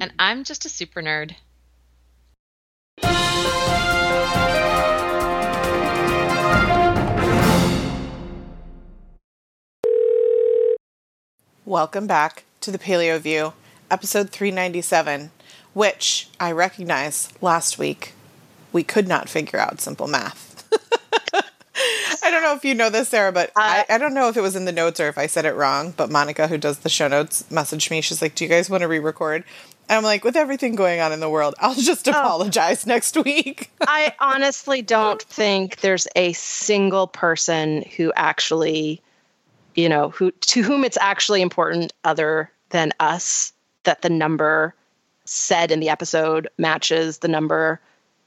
And I'm just a super nerd. Welcome back to the Paleo View, episode 397, which I recognize last week we could not figure out simple math. I don't know if you know this, Sarah, but uh, I, I don't know if it was in the notes or if I said it wrong. But Monica, who does the show notes, messaged me. She's like, Do you guys want to re record? And I'm like, with everything going on in the world, I'll just oh. apologize oh. next week. I honestly don't think there's a single person who actually, you know, who to whom it's actually important other than us that the number said in the episode matches the number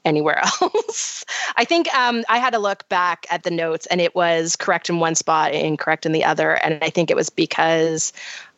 anywhere else. I think um, I had to look back at the notes and it was correct in one spot and incorrect in the other. And I think it was because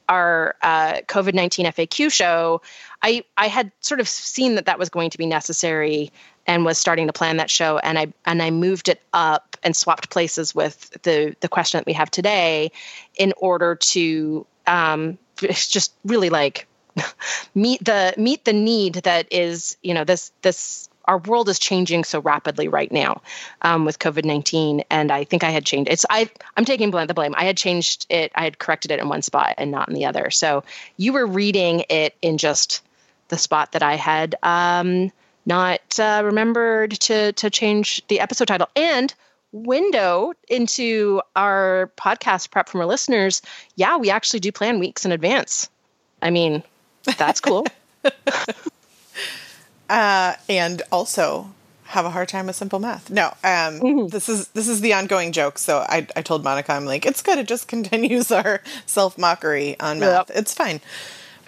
our uh, COVID 19 FAQ show, I, I had sort of seen that that was going to be necessary and was starting to plan that show and I and I moved it up and swapped places with the the question that we have today in order to um, just really like meet the meet the need that is you know this this our world is changing so rapidly right now um, with COVID nineteen, and I think I had changed. It's I I'm taking the blame. I had changed it. I had corrected it in one spot and not in the other. So you were reading it in just the spot that I had um, not uh, remembered to to change the episode title and window into our podcast prep from our listeners. Yeah, we actually do plan weeks in advance. I mean, that's cool. uh, and also have a hard time with simple math. No, um, mm-hmm. this is this is the ongoing joke. So I, I told Monica, I'm like, it's good. It just continues our self mockery on math. Yep. It's fine.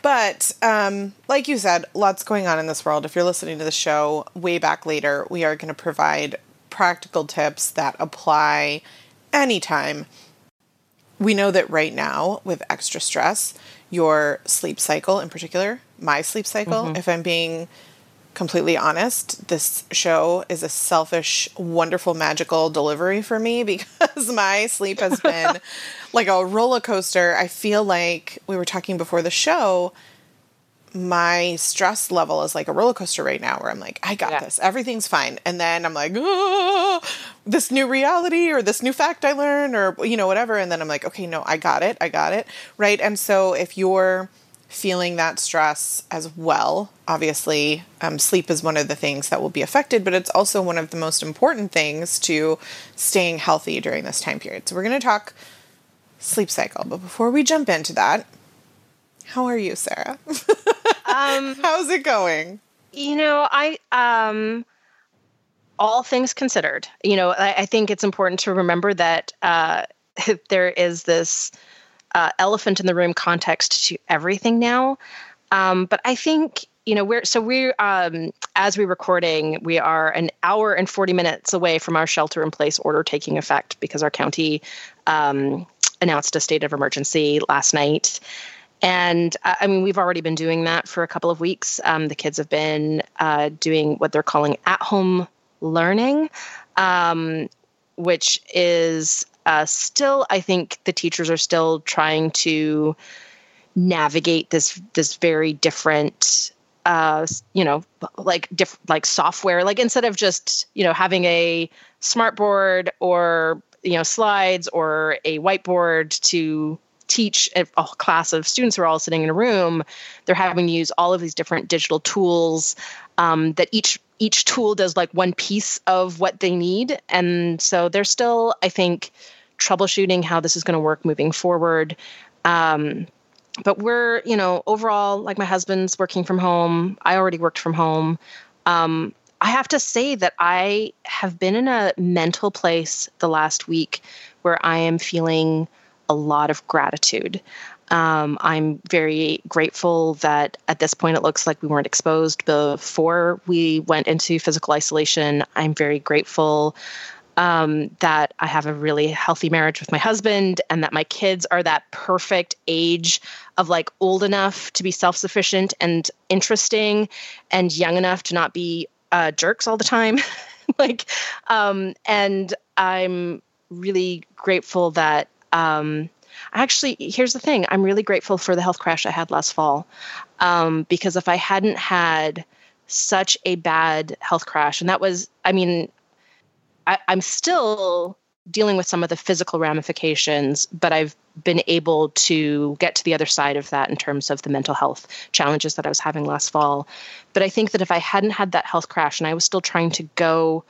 But um, like you said, lots going on in this world. If you're listening to the show way back later, we are going to provide practical tips that apply anytime. We know that right now, with extra stress, your sleep cycle in particular, my sleep cycle, mm-hmm. if I'm being completely honest, this show is a selfish, wonderful, magical delivery for me because my sleep has been like a roller coaster. I feel like we were talking before the show. My stress level is like a roller coaster right now where I'm like, I got yeah. this. Everything's fine. And then I'm like, oh, this new reality or this new fact I learned or, you know, whatever. And then I'm like, okay, no, I got it. I got it. Right. And so if you're, feeling that stress as well. Obviously, um, sleep is one of the things that will be affected, but it's also one of the most important things to staying healthy during this time period. So, we're going to talk sleep cycle. But before we jump into that, how are you, Sarah? um, How's it going? You know, I, um, all things considered, you know, I, I think it's important to remember that uh, there is this uh, elephant in the room context to everything now. Um, but I think you know we're so we're um, as we're recording we are an hour and 40 minutes away from our shelter in place order taking effect because our county um, announced a state of emergency last night and uh, i mean we've already been doing that for a couple of weeks um, the kids have been uh, doing what they're calling at home learning um, which is uh, still, I think the teachers are still trying to navigate this this very different uh, you know, like diff- like software. Like instead of just you know having a smartboard or you know slides or a whiteboard to teach a, a, class of students who are all sitting in a room, they're having to use all of these different digital tools um, that each each tool does like one piece of what they need, and so they're still, I think, troubleshooting how this is going to work moving forward. Um, but we're, you know, overall, like my husband's working from home. I already worked from home. Um, I have to say that I have been in a mental place the last week where I am feeling a lot of gratitude. Um, I'm very grateful that at this point it looks like we weren't exposed before we went into physical isolation. I'm very grateful um, that I have a really healthy marriage with my husband and that my kids are that perfect age of like old enough to be self sufficient and interesting and young enough to not be uh, jerks all the time. like, um, and I'm really grateful that. Um, actually, here's the thing I'm really grateful for the health crash I had last fall um, because if I hadn't had such a bad health crash, and that was, I mean, I, I'm still dealing with some of the physical ramifications, but I've been able to get to the other side of that in terms of the mental health challenges that I was having last fall. But I think that if I hadn't had that health crash and I was still trying to go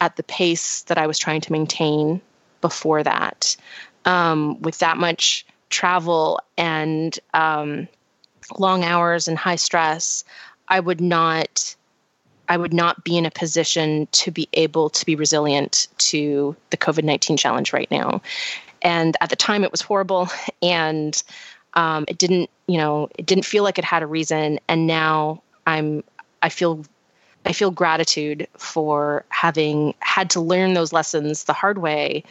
at the pace that I was trying to maintain before that, um, with that much travel and um, long hours and high stress, I would not I would not be in a position to be able to be resilient to the COVID 19 challenge right now. And at the time, it was horrible. And um, it didn't, you know, it didn't feel like it had a reason. And now I'm, I feel, I feel gratitude for having had to learn those lessons the hard way,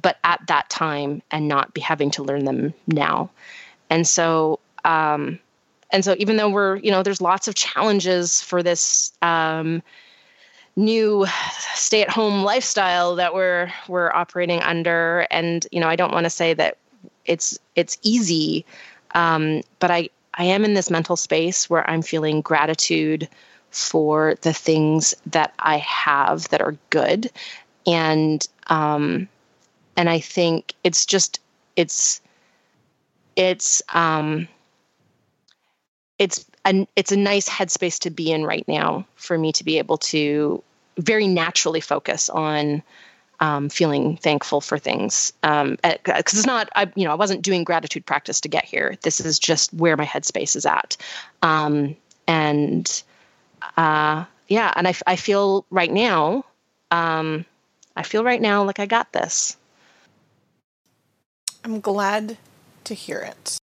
but at that time and not be having to learn them now. And so, um, and so even though we're you know there's lots of challenges for this um, new stay at home lifestyle that we're we're operating under. And you know i don't want to say that it's it's easy um, but i i am in this mental space where i'm feeling gratitude for the things that i have that are good. And um and i think it's just it's it's um it's a, it's a nice headspace to be in right now for me to be able to very naturally focus on um, feeling thankful for things because um, it's not I you know I wasn't doing gratitude practice to get here. This is just where my headspace is at, um, and uh, yeah, and I, I feel right now um, I feel right now like I got this. I'm glad to hear it.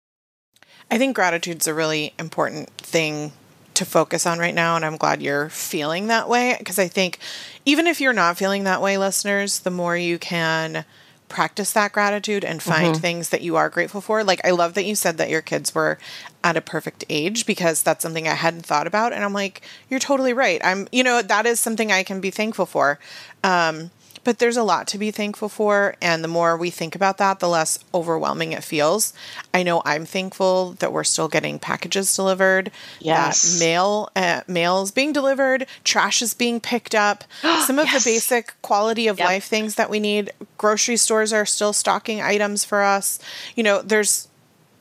I think gratitude's a really important thing to focus on right now. And I'm glad you're feeling that way because I think even if you're not feeling that way, listeners, the more you can practice that gratitude and find mm-hmm. things that you are grateful for. Like, I love that you said that your kids were at a perfect age because that's something I hadn't thought about. And I'm like, you're totally right. I'm, you know, that is something I can be thankful for. Um, but there's a lot to be thankful for. And the more we think about that, the less overwhelming it feels. I know I'm thankful that we're still getting packages delivered. Yes. That mail, uh, mail is being delivered, trash is being picked up. Some of yes. the basic quality of yep. life things that we need. Grocery stores are still stocking items for us. You know, there's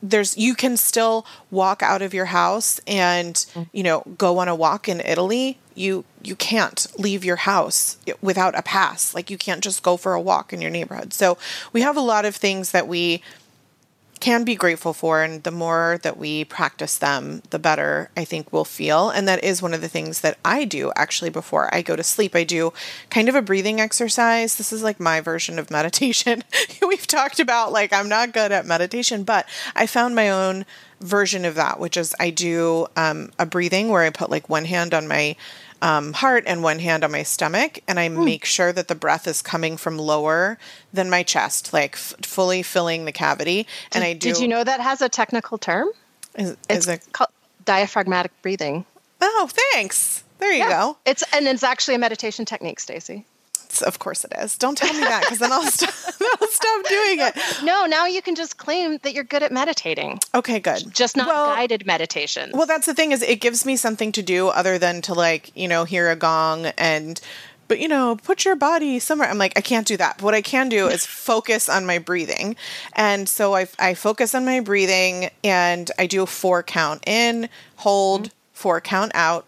there's you can still walk out of your house and you know go on a walk in Italy. You you can't leave your house without a pass. Like you can't just go for a walk in your neighborhood. So we have a lot of things that we can be grateful for and the more that we practice them the better i think we'll feel. And that is one of the things that i do actually before i go to sleep. I do kind of a breathing exercise. This is like my version of meditation. We've talked about like i'm not good at meditation but i found my own version of that which is i do um, a breathing where i put like one hand on my um, heart and one hand on my stomach, and I mm. make sure that the breath is coming from lower than my chest, like f- fully filling the cavity. Did, and I do. Did you know that has a technical term? Is, it's it, called diaphragmatic breathing. Oh, thanks. There you yeah. go. It's and it's actually a meditation technique, Stacy. Of course it is. Don't tell me that because then I'll, st- I'll stop doing it. No, now you can just claim that you're good at meditating. Okay, good. Just not well, guided meditation. Well, that's the thing is it gives me something to do other than to like, you know, hear a gong and but you know, put your body somewhere. I'm like, I can't do that. But what I can do is focus on my breathing. And so I, I focus on my breathing and I do a four count in, hold, mm-hmm. four count out,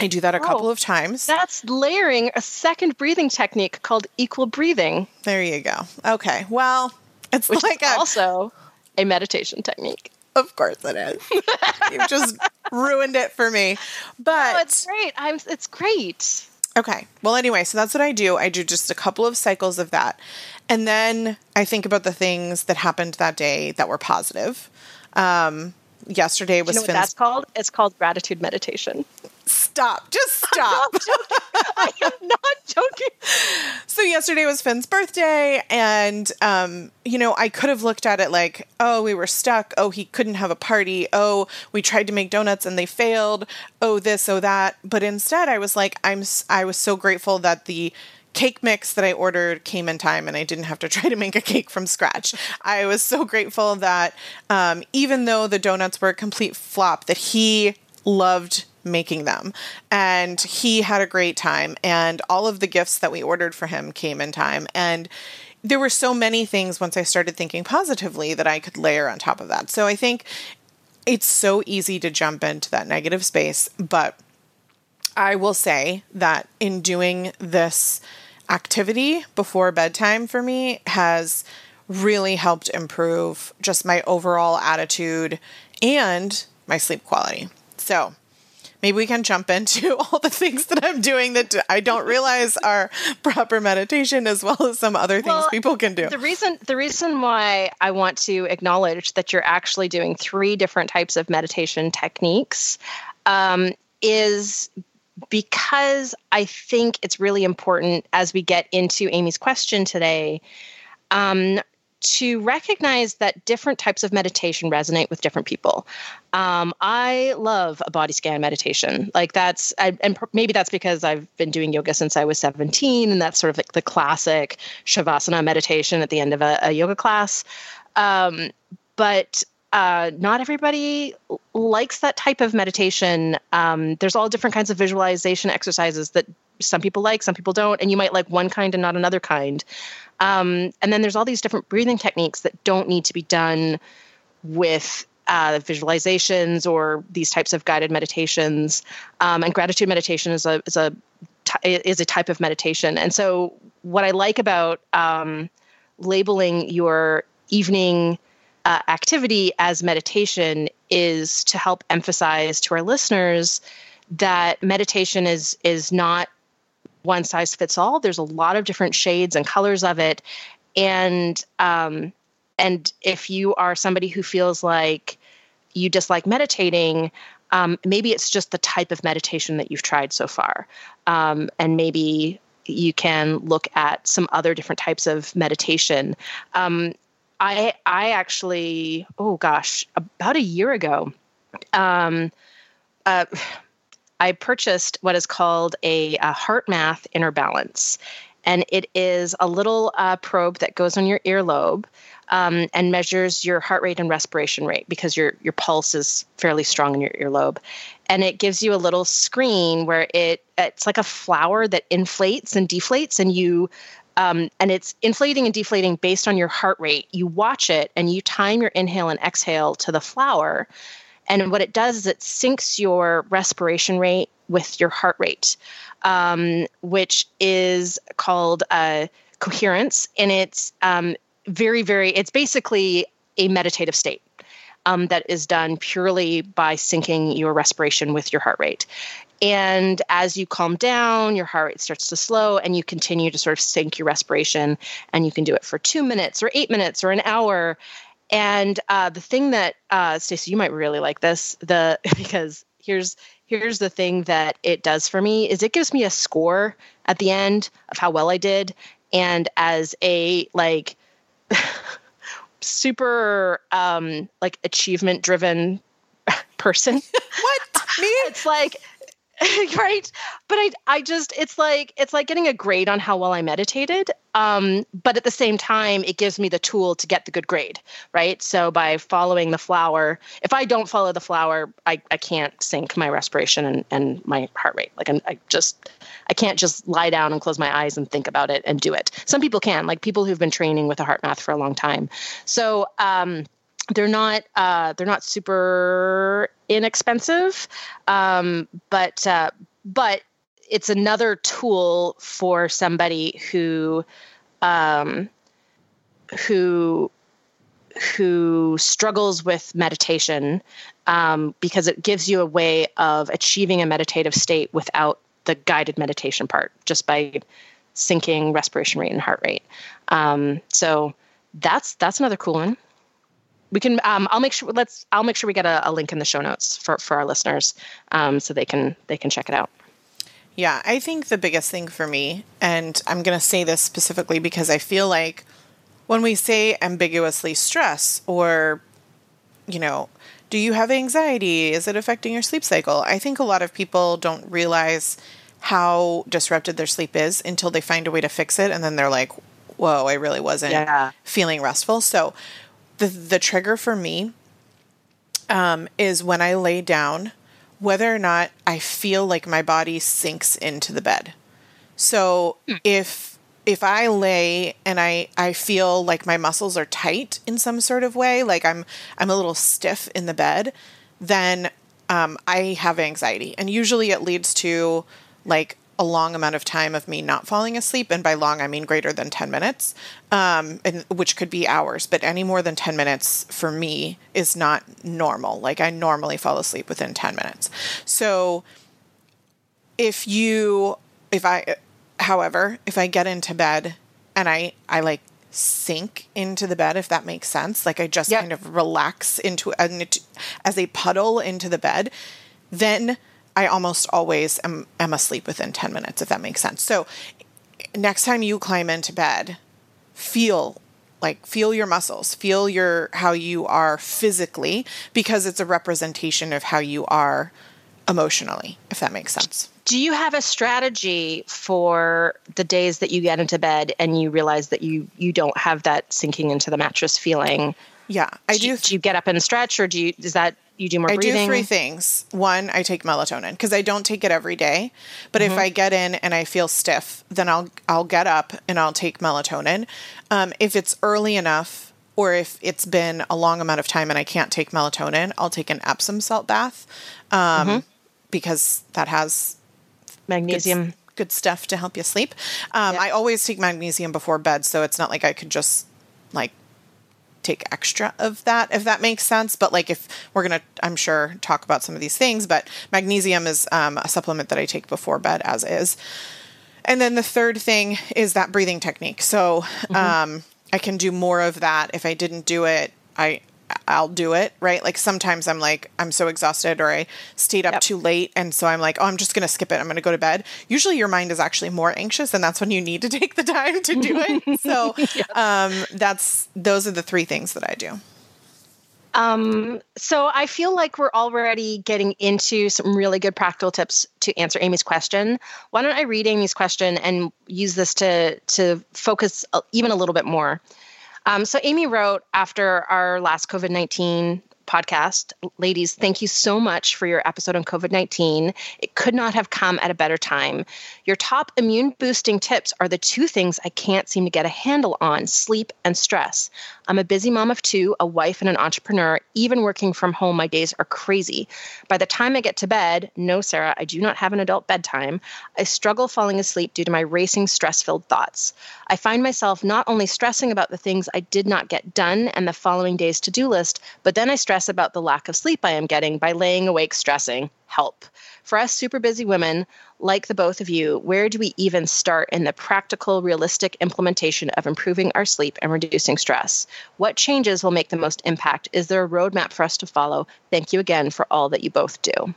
I do that a oh, couple of times. That's layering a second breathing technique called equal breathing. There you go. Okay. Well, it's Which like a, also a meditation technique. Of course it is. You've just ruined it for me. But no, it's great. I'm it's great. Okay. Well, anyway, so that's what I do. I do just a couple of cycles of that. And then I think about the things that happened that day that were positive. Um, yesterday was you know what that's called? It's called gratitude meditation. Stop. Just stop. I am not joking. So yesterday was Finn's birthday and um, you know, I could have looked at it like, oh, we were stuck. Oh, he couldn't have a party. Oh, we tried to make donuts and they failed. Oh, this, oh that. But instead I was like I'm I was so grateful that the cake mix that I ordered came in time and I didn't have to try to make a cake from scratch. I was so grateful that um, even though the donuts were a complete flop, that he loved making them and he had a great time and all of the gifts that we ordered for him came in time and there were so many things once I started thinking positively that I could layer on top of that. So I think it's so easy to jump into that negative space, but I will say that in doing this activity before bedtime for me has really helped improve just my overall attitude and my sleep quality. So, maybe we can jump into all the things that I'm doing that I don't realize are proper meditation as well as some other things well, people can do. The reason the reason why I want to acknowledge that you're actually doing three different types of meditation techniques um, is because I think it's really important as we get into Amy's question today um, to recognize that different types of meditation resonate with different people. Um, I love a body scan meditation. Like that's, I, and maybe that's because I've been doing yoga since I was 17, and that's sort of like the classic Shavasana meditation at the end of a, a yoga class. Um, but uh, not everybody likes that type of meditation. Um, there's all different kinds of visualization exercises that some people like, some people don't, and you might like one kind and not another kind. Um, and then there's all these different breathing techniques that don't need to be done with uh, visualizations or these types of guided meditations. Um, and gratitude meditation is a is a is a type of meditation. And so, what I like about um, labeling your evening uh, activity as meditation is to help emphasize to our listeners that meditation is is not one size fits all. There's a lot of different shades and colors of it, and um, and if you are somebody who feels like you dislike meditating, um, maybe it's just the type of meditation that you've tried so far, um, and maybe you can look at some other different types of meditation. Um, I I actually oh gosh about a year ago, um, uh, I purchased what is called a, a HeartMath inner balance, and it is a little uh, probe that goes on your earlobe. Um, and measures your heart rate and respiration rate because your your pulse is fairly strong in your earlobe, and it gives you a little screen where it it's like a flower that inflates and deflates, and you um, and it's inflating and deflating based on your heart rate. You watch it and you time your inhale and exhale to the flower. And what it does is it syncs your respiration rate with your heart rate, um, which is called uh, coherence. And it's um, very, very, it's basically a meditative state. Um, that is done purely by syncing your respiration with your heart rate. And as you calm down, your heart rate starts to slow and you continue to sort of sync your respiration. And you can do it for two minutes or eight minutes or an hour. And uh, the thing that, uh, Stacy, you might really like this, the because here's here's the thing that it does for me is it gives me a score at the end of how well I did. And as a like super um like achievement driven person. what? Me? It's like right? But i i just it's like it's like getting a grade on how well i meditated um, but at the same time it gives me the tool to get the good grade right? So by following the flower if i don't follow the flower i, I can't sync my respiration and, and my heart rate. Like I'm, i just i can't just lie down and close my eyes and think about it and do it. Some people can like people who've been training with a HeartMath for a long time. So um, they're not uh, they're not super inexpensive, um, but uh, but it's another tool for somebody who um, who who struggles with meditation um, because it gives you a way of achieving a meditative state without the guided meditation part, just by syncing respiration rate and heart rate. Um, so that's that's another cool one. We can um, i'll make sure let's i'll make sure we get a, a link in the show notes for for our listeners um, so they can they can check it out. Yeah i think the biggest thing for me and i'm going to say this specifically because i feel like when we say ambiguously stress or you know do you have anxiety? Is it affecting your sleep cycle? I think a lot of people don't realize how disrupted their sleep is until they find a way to fix it and then they're like whoa i really wasn't yeah. feeling restful. So the the trigger for me um, is when I lay down, whether or not I feel like my body sinks into the bed. So mm. if if I lay and I I feel like my muscles are tight in some sort of way, like I'm I'm a little stiff in the bed, then um, I have anxiety, and usually it leads to like a long amount of time of me not falling asleep, and by long I mean greater than ten minutes, um, and which could be hours. But any more than ten minutes for me is not normal. Like I normally fall asleep within ten minutes. So if you, if I, however, if I get into bed and I I like sink into the bed if that makes sense like i just yep. kind of relax into as a puddle into the bed then I almost always am, am asleep within 10 minutes, if that makes sense. So next time you climb into bed, feel like feel your muscles feel your how you are physically because it's a representation of how you are emotionally if that makes sense do you have a strategy for the days that you get into bed and you realize that you you don't have that sinking into the mattress feeling yeah i do, do, you, do you get up and stretch or do you is that you do more I breathing? do three things. One, I take melatonin because I don't take it every day. But mm-hmm. if I get in and I feel stiff, then I'll I'll get up and I'll take melatonin. Um, if it's early enough, or if it's been a long amount of time and I can't take melatonin, I'll take an Epsom salt bath um, mm-hmm. because that has magnesium. Good, good, stuff to help you sleep. Um, yep. I always take magnesium before bed, so it's not like I could just like take extra of that if that makes sense. But like if we're gonna i'm sure talk about some of these things but magnesium is um, a supplement that i take before bed as is. And then the third thing is that breathing technique. So mm-hmm. um, i can do more of that. If i didn't do it i I'll do it, right? Like sometimes I'm like, I'm so exhausted or I stayed up yep. too late. And so I'm like, oh, I'm just going to skip it. I'm going to go to bed. Usually your mind is actually more anxious and that's when you need to take the time to do it. so um, that's, those are the three things that I do. Um, so I feel like we're already getting into some really good practical tips to answer Amy's question. Why don't I read Amy's question and use this to to focus even a little bit more? Um, so Amy wrote after our last COVID 19 podcast. Ladies, thank you so much for your episode on COVID 19. It could not have come at a better time. Your top immune boosting tips are the two things I can't seem to get a handle on sleep and stress. I'm a busy mom of two, a wife, and an entrepreneur. Even working from home, my days are crazy. By the time I get to bed, no, Sarah, I do not have an adult bedtime. I struggle falling asleep due to my racing, stress filled thoughts. I find myself not only stressing about the things I did not get done and the following day's to do list, but then I stress about the lack of sleep I am getting by laying awake stressing. Help. For us super busy women, like the both of you, where do we even start in the practical, realistic implementation of improving our sleep and reducing stress? What changes will make the most impact? Is there a roadmap for us to follow? Thank you again for all that you both do.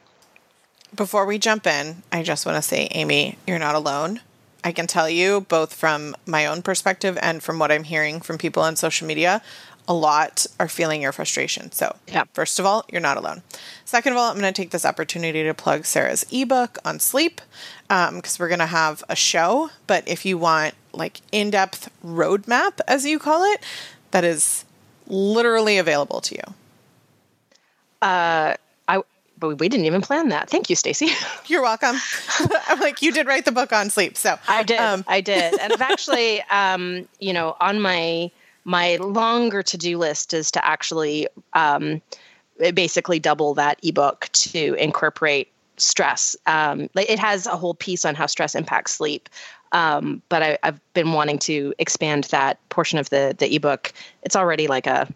Before we jump in, I just want to say, Amy, you're not alone. I can tell you, both from my own perspective and from what I'm hearing from people on social media, a lot are feeling your frustration. So, yeah. first of all, you're not alone. Second of all, I'm going to take this opportunity to plug Sarah's ebook on sleep because um, we're going to have a show. But if you want like in-depth roadmap, as you call it, that is literally available to you. Uh, I but we didn't even plan that. Thank you, Stacy. You're welcome. I'm like you did write the book on sleep, so I did. Um, I did, and I've actually, um, you know, on my my longer to do list is to actually um, basically double that ebook to incorporate stress. Um, it has a whole piece on how stress impacts sleep. Um, but I, have been wanting to expand that portion of the the ebook. It's already like a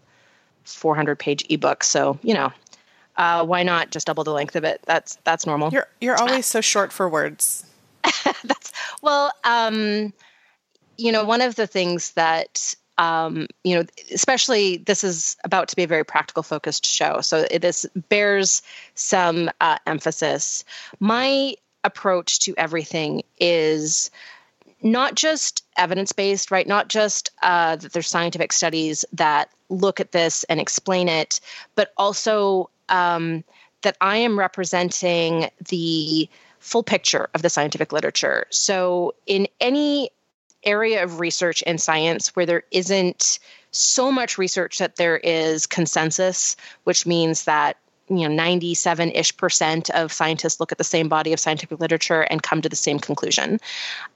400 page ebook, so you know, uh, why not just double the length of it? That's that's normal. You're you're always so short for words. that's well, um, you know, one of the things that um, you know, especially this is about to be a very practical focused show. So it is bears some uh, emphasis. My approach to everything is not just evidence based, right? Not just uh, that there's scientific studies that look at this and explain it, but also um, that I am representing the full picture of the scientific literature. So, in any area of research in science where there isn't so much research that there is consensus, which means that you know 97-ish percent of scientists look at the same body of scientific literature and come to the same conclusion.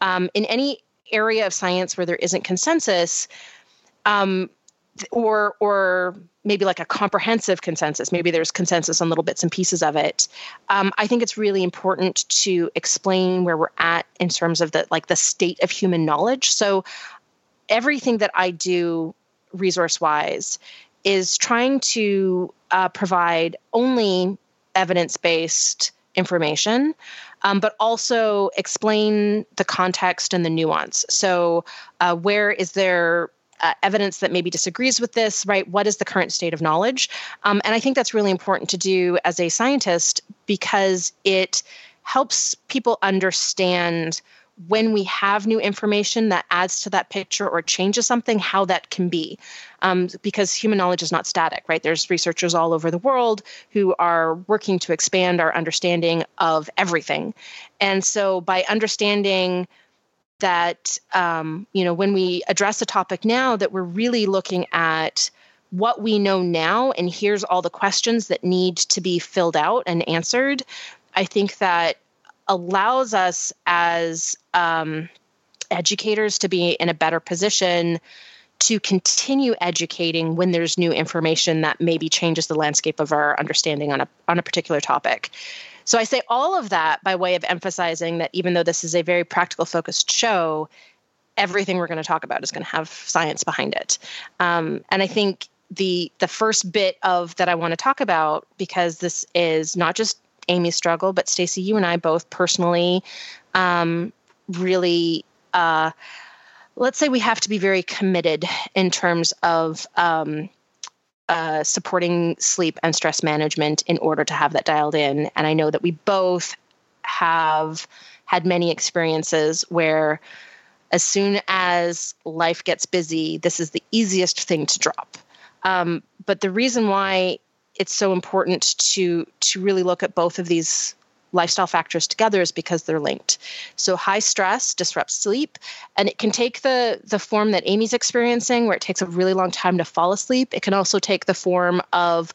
Um, in any area of science where there isn't consensus um, or or maybe like a comprehensive consensus maybe there's consensus on little bits and pieces of it um, i think it's really important to explain where we're at in terms of the like the state of human knowledge so everything that i do resource wise is trying to uh, provide only evidence based information, um, but also explain the context and the nuance. So, uh, where is there uh, evidence that maybe disagrees with this, right? What is the current state of knowledge? Um, and I think that's really important to do as a scientist because it helps people understand when we have new information that adds to that picture or changes something, how that can be. Um, because human knowledge is not static, right? There's researchers all over the world who are working to expand our understanding of everything. And so by understanding that, um, you know, when we address a topic now, that we're really looking at what we know now and here's all the questions that need to be filled out and answered. I think that allows us as um, educators to be in a better position to continue educating when there's new information that maybe changes the landscape of our understanding on a on a particular topic. So I say all of that by way of emphasizing that even though this is a very practical focused show, everything we're going to talk about is going to have science behind it. Um, and I think the the first bit of that I want to talk about because this is not just Amy's struggle, but Stacy, you and I both personally um, really, uh, let's say we have to be very committed in terms of um, uh, supporting sleep and stress management in order to have that dialed in. And I know that we both have had many experiences where as soon as life gets busy, this is the easiest thing to drop. Um, but the reason why it's so important to to really look at both of these lifestyle factors together is because they're linked. So high stress disrupts sleep and it can take the the form that Amy's experiencing where it takes a really long time to fall asleep. It can also take the form of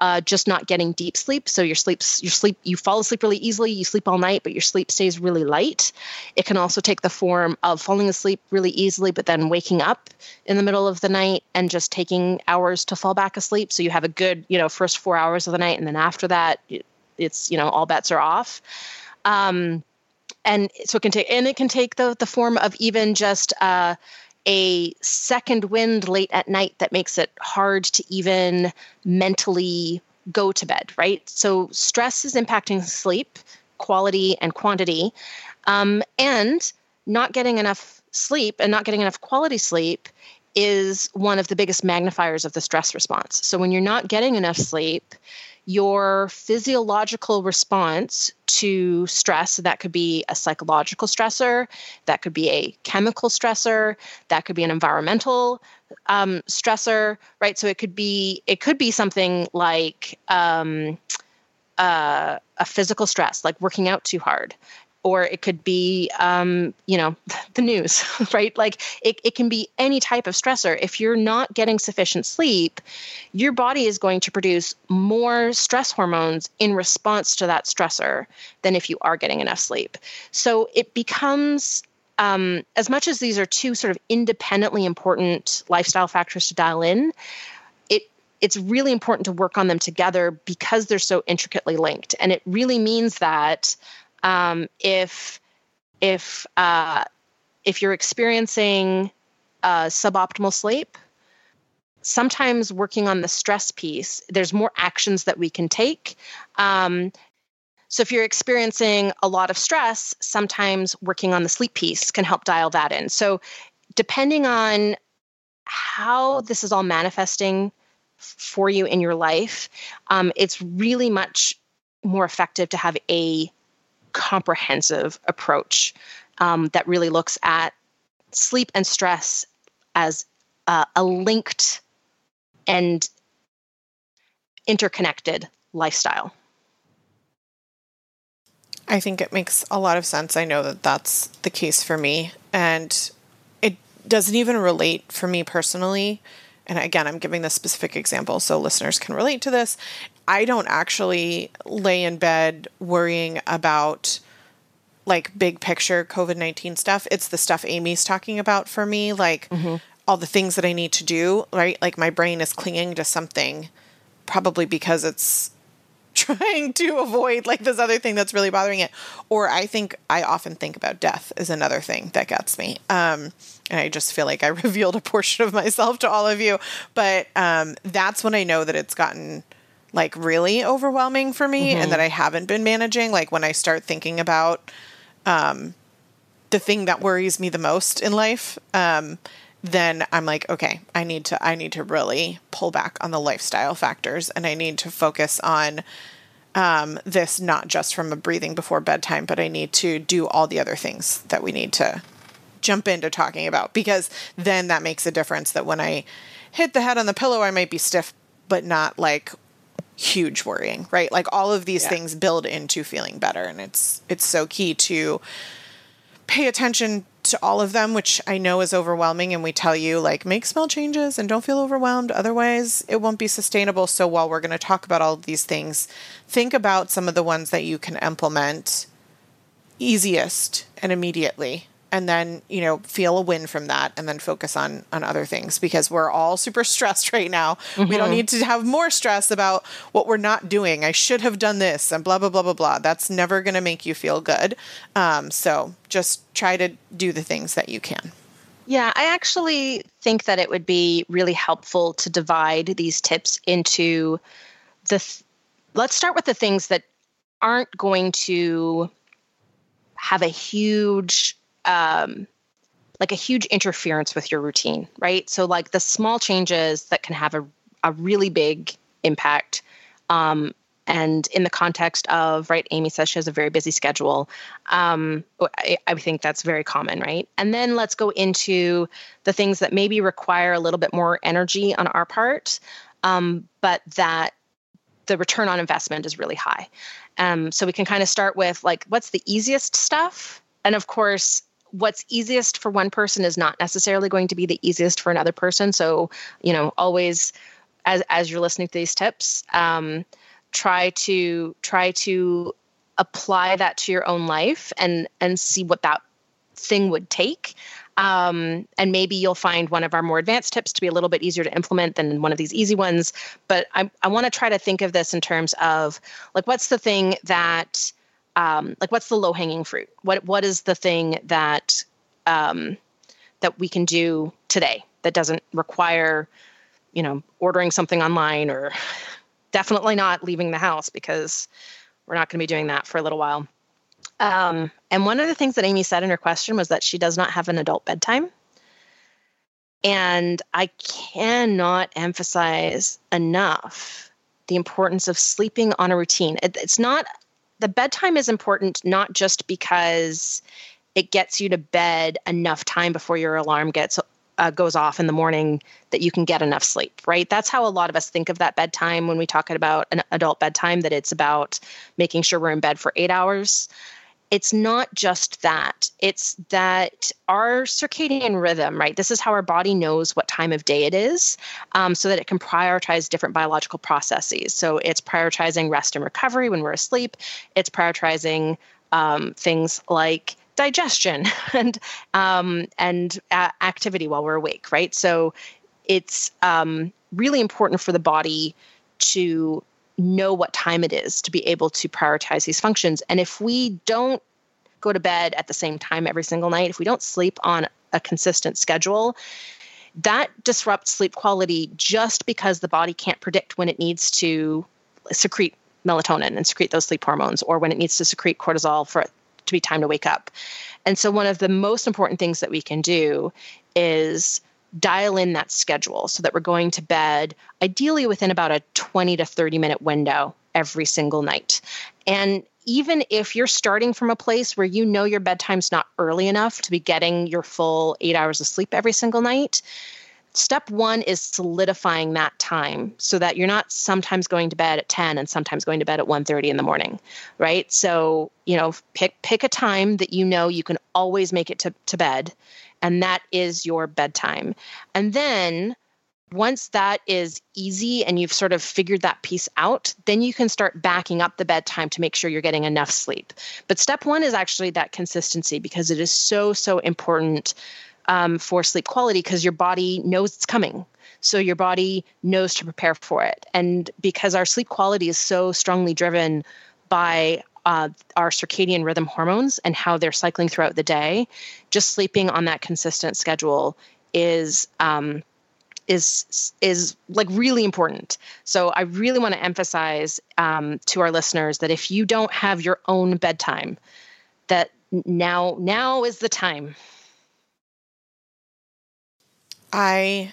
uh, just not getting deep sleep. So your sleeps, your sleep, you fall asleep really easily. You sleep all night, but your sleep stays really light. It can also take the form of falling asleep really easily, but then waking up in the middle of the night and just taking hours to fall back asleep. So you have a good, you know, first four hours of the night, and then after that, it's you know all bets are off. Um, and so it can take, and it can take the the form of even just. Uh, a second wind late at night that makes it hard to even mentally go to bed, right? So, stress is impacting sleep quality and quantity. Um, and not getting enough sleep and not getting enough quality sleep is one of the biggest magnifiers of the stress response. So, when you're not getting enough sleep, your physiological response to stress that could be a psychological stressor that could be a chemical stressor that could be an environmental um, stressor right? So it could be it could be something like um, uh, a physical stress like working out too hard or it could be um, you know the news right? Like it, it can be any type of stressor. If you're not getting sufficient sleep your body is going to produce more stress hormones in response to that stressor than if you are getting enough sleep. So it becomes um, as much as these are two sort of independently important lifestyle factors to dial in it it's really important to work on them together because they're so intricately linked. And it really means that um, if if uh, if you're experiencing uh, suboptimal sleep sometimes working on the stress piece there's more actions that we can take. Um, so if you're experiencing a lot of stress sometimes working on the sleep piece can help dial that in. So depending on how this is all manifesting for you in your life, um, it's really much more effective to have a comprehensive approach um, that really looks at sleep and stress as uh, a linked and interconnected lifestyle. I think it makes a lot of sense. I know that that's the case for me. And it doesn't even relate for me personally. And again, I'm giving this specific example so listeners can relate to this. I don't actually lay in bed worrying about like big picture COVID 19 stuff. It's the stuff Amy's talking about for me, like mm-hmm. all the things that I need to do, right? Like my brain is clinging to something, probably because it's trying to avoid like this other thing that's really bothering it. Or I think I often think about death is another thing that gets me. Um, and I just feel like I revealed a portion of myself to all of you. But um, that's when I know that it's gotten like really overwhelming for me mm-hmm. and that I haven't been managing. Like when I start thinking about um, the thing that worries me the most in life, um, then I'm like, okay, I need to I need to really pull back on the lifestyle factors, and I need to focus on um, this not just from a breathing before bedtime, but I need to do all the other things that we need to jump into talking about because then that makes a difference. That when I hit the head on the pillow, I might be stiff, but not like huge worrying, right? Like all of these yeah. things build into feeling better and it's it's so key to pay attention to all of them, which I know is overwhelming and we tell you like make small changes and don't feel overwhelmed otherwise it won't be sustainable. So while we're going to talk about all of these things, think about some of the ones that you can implement easiest and immediately and then you know feel a win from that and then focus on on other things because we're all super stressed right now mm-hmm. we don't mm-hmm. need to have more stress about what we're not doing i should have done this and blah blah blah blah blah that's never going to make you feel good um, so just try to do the things that you can yeah i actually think that it would be really helpful to divide these tips into the th- let's start with the things that aren't going to have a huge um, like a huge interference with your routine, right? So like the small changes that can have a, a really big impact. Um, and in the context of, right, Amy says she has a very busy schedule. Um, I, I think that's very common, right? And then let's go into the things that maybe require a little bit more energy on our part, um, but that the return on investment is really high. Um, so we can kind of start with like, what's the easiest stuff? And of course, what's easiest for one person is not necessarily going to be the easiest for another person. So, you know, always as as you're listening to these tips, um, try to try to apply that to your own life and and see what that thing would take. Um, and maybe you'll find one of our more advanced tips to be a little bit easier to implement than one of these easy ones. But I, I want to try to think of this in terms of like, what's the thing that um, like what's the low hanging fruit? What what is the thing that um, that we can do today that doesn't require, you know, ordering something online or definitely not leaving the house because we're not going to be doing that for a little while. Um, and one of the things that Amy said in her question was that she does not have an adult bedtime. And I cannot emphasize enough the importance of sleeping on a routine. It, it's not the bedtime is important not just because it gets you to bed enough time before your alarm gets uh, goes off in the morning that you can get enough sleep right? That's how a lot of us think of that bedtime when we talk about an adult bedtime that it's about making sure we're in bed for eight hours it's not just that it's that our circadian rhythm right this is how our body knows what time of day it is um, so that it can prioritize different biological processes. So it's prioritizing rest and recovery when we're asleep. It's prioritizing um, things like digestion and um, and uh, activity while we're awake right? So it's um, really important for the body to know what time it is to be able to prioritize these functions. And if we don't go to bed at the same time every single night, if we don't sleep on a consistent schedule, that disrupts sleep quality just because the body can't predict when it needs to secrete melatonin and secrete those sleep hormones or when it needs to secrete cortisol for it to be time to wake up. And so one of the most important things that we can do is dial in that schedule so that we're going to bed ideally within about a 20 to 30 minute window every single night. And even if you're starting from a place where you know your bedtime's not early enough to be getting your full eight hours of sleep every single night, step one is solidifying that time so that you're not sometimes going to bed at 10 and sometimes going to bed at 1.30 in the morning right so you know pick pick a time that you know you can always make it to, to bed and that is your bedtime and then once that is easy and you've sort of figured that piece out, then you can start backing up the bedtime to make sure you're getting enough sleep. But step one is actually that consistency because it is so, so important um, for sleep quality because your body knows it's coming. So your body knows to prepare for it. And because our sleep quality is so strongly driven by uh, our circadian rhythm hormones and how they're cycling throughout the day, just sleeping on that consistent schedule is um, is is like really important. So I really want to emphasize um, to our listeners that if you don't have your own bedtime, that now now is the time. I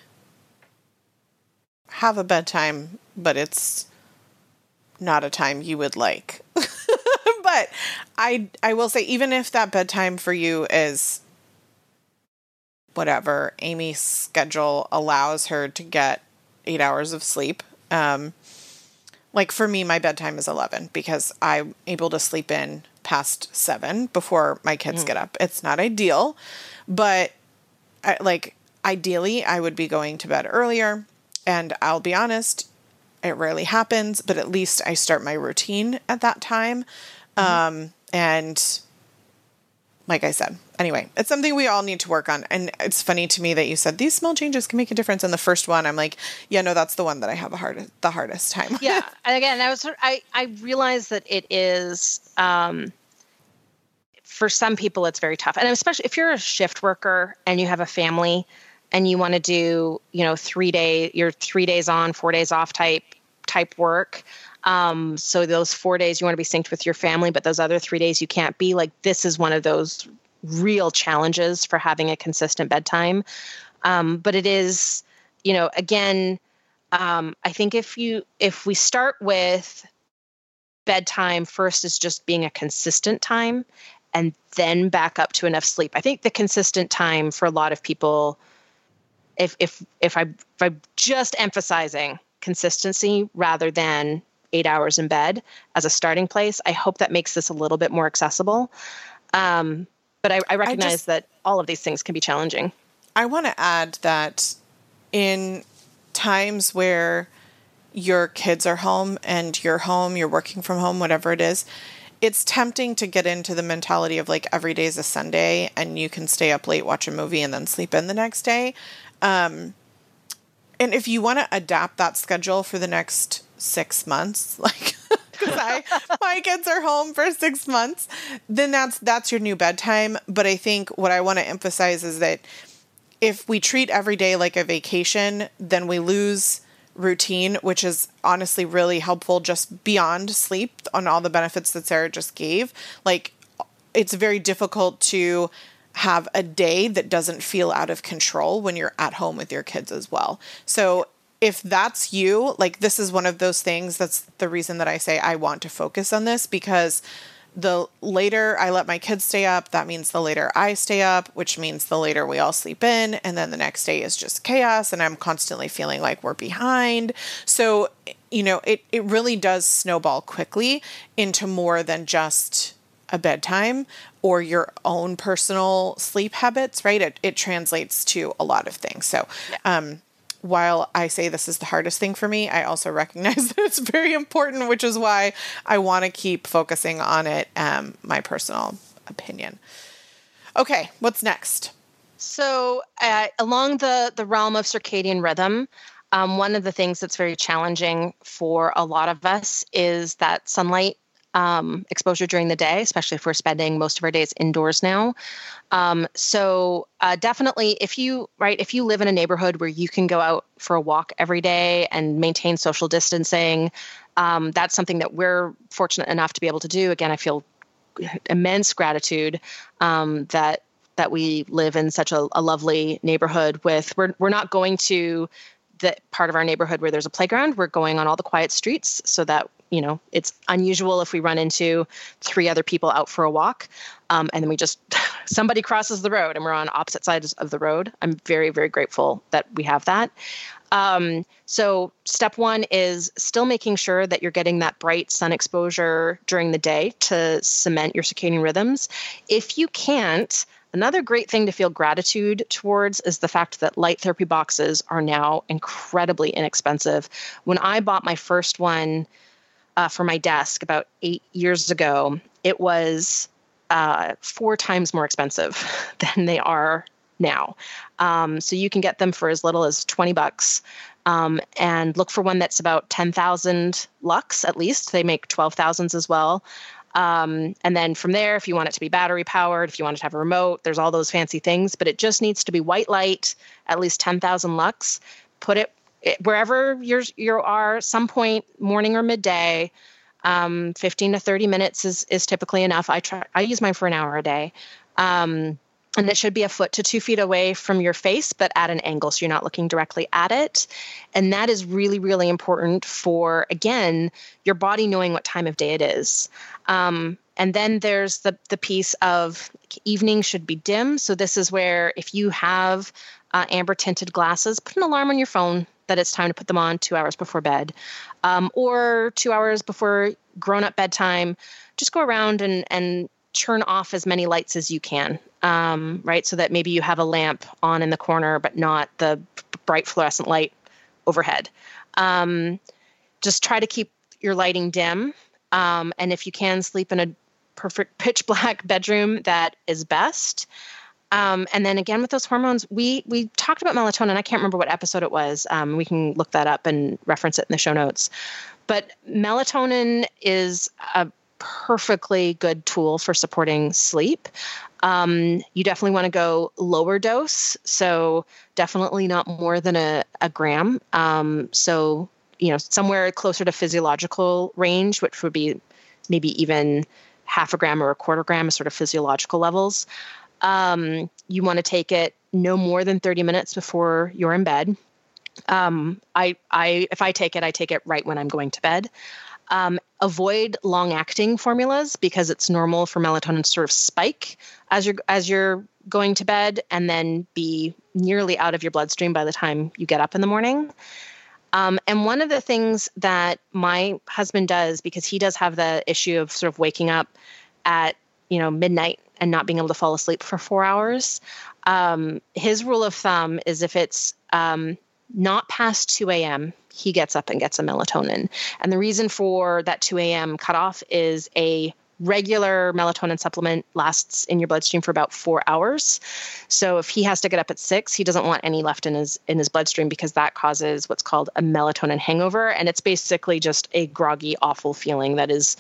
have a bedtime, but it's not a time you would like. but I I will say even if that bedtime for you is whatever Amy's schedule allows her to get eight hours of sleep. Um, like for me, my bedtime is 11 because I'm able to sleep in past seven before my kids mm. get up. It's not ideal, but I, like ideally, I would be going to bed earlier. And I'll be honest, it rarely happens, but at least I start my routine at that time. Mm-hmm. Um, and like I said, anyway, it's something we all need to work on. And it's funny to me that you said these small changes can make a difference. And the first one, I'm like, yeah, no, that's the one that I have a hard, the hardest time. yeah, and again, I was, I, I realize that it is, um, for some people, it's very tough, and especially if you're a shift worker and you have a family, and you want to do, you know, three day, your three days on, four days off type type work. Um, so those four days you want to be synced with your family, but those other three days you can't be. Like this is one of those real challenges for having a consistent bedtime. Um, but it is, you know, again, um, I think if you if we start with bedtime first is just being a consistent time and then back up to enough sleep. I think the consistent time for a lot of people, if if if I if I'm just emphasizing consistency rather than eight hours in bed as a starting place, I hope that makes this a little bit more accessible. Um, but I, I recognize I just, that all of these things can be challenging. I want to add that in times where your kids are home and you're home, you're working from home, whatever it is, it's tempting to get into the mentality of like every day is a Sunday and you can stay up late, watch a movie, and then sleep in the next day. Um, and if you want to adapt that schedule for the next six months, like because I my kids are home for six months, then that's that's your new bedtime. But I think what I want to emphasize is that if we treat every day like a vacation, then we lose routine, which is honestly really helpful just beyond sleep on all the benefits that Sarah just gave. Like it's very difficult to have a day that doesn't feel out of control when you're at home with your kids as well. So if that's you, like this is one of those things that's the reason that I say I want to focus on this because the later I let my kids stay up, that means the later I stay up, which means the later we all sleep in. And then the next day is just chaos. And I'm constantly feeling like we're behind. So, you know, it, it really does snowball quickly into more than just a bedtime or your own personal sleep habits, right? It, it translates to a lot of things. So, um, while I say this is the hardest thing for me, I also recognize that it's very important, which is why I want to keep focusing on it. Um, my personal opinion. Okay, what's next? So, uh, along the the realm of circadian rhythm, um, one of the things that's very challenging for a lot of us is that sunlight um, exposure during the day, especially if we're spending most of our days indoors now. Um, so uh, definitely, if you right, if you live in a neighborhood where you can go out for a walk every day and maintain social distancing, um, that's something that we're fortunate enough to be able to do. Again, I feel immense gratitude um, that that we live in such a, a lovely neighborhood with we're, we're not going to the part of our neighborhood where there's a playground we're going on all the quiet streets so that you know it's unusual if we run into three other people out for a walk um, and then we just somebody crosses the road and we're on opposite sides of the road. I'm very very grateful that we have that. Um, so step one is still making sure that you're getting that bright sun exposure during the day to cement your circadian rhythms. If you can't Another great thing to feel gratitude towards is the fact that light therapy boxes are now incredibly inexpensive. When I bought my first one uh, for my desk about eight years ago, it was uh, four times more expensive than they are now. Um, so you can get them for as little as 20 bucks. Um, and look for one that's about 10,000 lux at least. They make 12,000s as well. Um, and then from there, if you want it to be battery powered, if you want it to have a remote, there's all those fancy things, but it just needs to be white light, at least 10,000 lux. Put it wherever you're, you are, some point, morning or midday. Um, 15 to 30 minutes is, is typically enough. I try, I use mine for an hour a day. Um, and it should be a foot to two feet away from your face, but at an angle so you're not looking directly at it. And that is really, really important for, again, your body knowing what time of day it is. Um, and then there's the, the piece of evening should be dim. So this is where if you have uh, amber tinted glasses, put an alarm on your phone that it's time to put them on two hours before bed um, or two hours before grown up bedtime. Just go around and, and turn off as many lights as you can, um, right? So that maybe you have a lamp on in the corner, but not the bright fluorescent light overhead. Um, just try to keep your lighting dim. Um, and if you can, sleep in a perfect pitch black bedroom, that is best. Um, and then again with those hormones, we we talked about melatonin. I can't remember what episode it was. Um, we can look that up and reference it in the show notes. But melatonin is a perfectly good tool for supporting sleep. Um, you definitely want to go lower dose, so definitely not more than a, a gram. Um, so, you know, somewhere closer to physiological range, which would be maybe even half a gram or a quarter gram, sort of physiological levels. Um, you want to take it no more than 30 minutes before you're in bed. Um, I, I, if I take it, I take it right when I'm going to bed. Um, avoid long acting formulas because it's normal for melatonin to sort of spike as you're as you're going to bed and then be nearly out of your bloodstream by the time you get up in the morning. Um, and one of the things that my husband does because he does have the issue of sort of waking up at you know midnight and not being able to fall asleep for four hours. Um, his rule of thumb is if it's um, not past 2 a.m., he gets up and gets a melatonin. And the reason for that 2 a.m. cutoff is a regular melatonin supplement lasts in your bloodstream for about four hours. So if he has to get up at six, he doesn't want any left in his in his bloodstream because that causes what's called a melatonin hangover, and it's basically just a groggy, awful feeling that is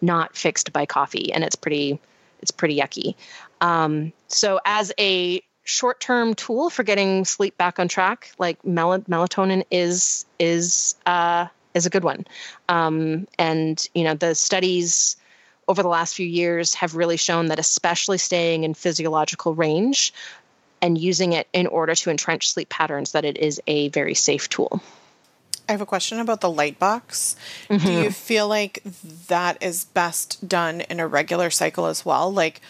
not fixed by coffee, and it's pretty it's pretty yucky. Um, so as a short-term tool for getting sleep back on track, like mel- melatonin is is uh, is a good one. Um, and you know the studies over the last few years have really shown that especially staying in physiological range and using it in order to entrench sleep patterns that it is a very safe tool. I have a question about the light box. Mm-hmm. Do you feel like that is best done in a regular cycle as well? Like,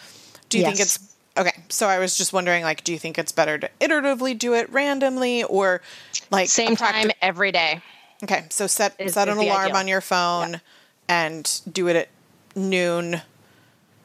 do you yes. think it's Okay, so I was just wondering, like, do you think it's better to iteratively do it randomly or like same time every day? Okay, so set is, set an alarm ideal. on your phone yeah. and do it at noon.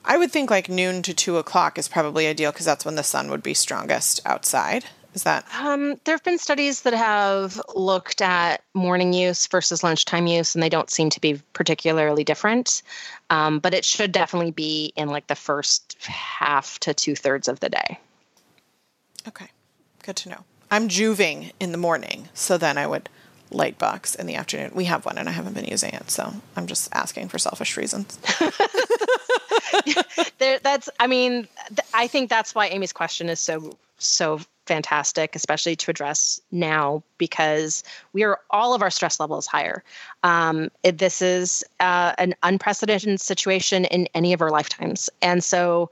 I would think like noon to two o'clock is probably ideal because that's when the sun would be strongest outside. Is that? Um, there have been studies that have looked at morning use versus lunchtime use, and they don't seem to be particularly different. Um, but it should definitely be in like the first half to two thirds of the day. Okay, good to know. I'm Joovving in the morning, so then I would light box in the afternoon. We have one, and I haven't been using it, so I'm just asking for selfish reasons. there, that's. I mean, th- I think that's why Amy's question is so so fantastic, especially to address now because we are all of our stress levels higher. Um, it, this is uh, an unprecedented situation in any of our lifetimes, and so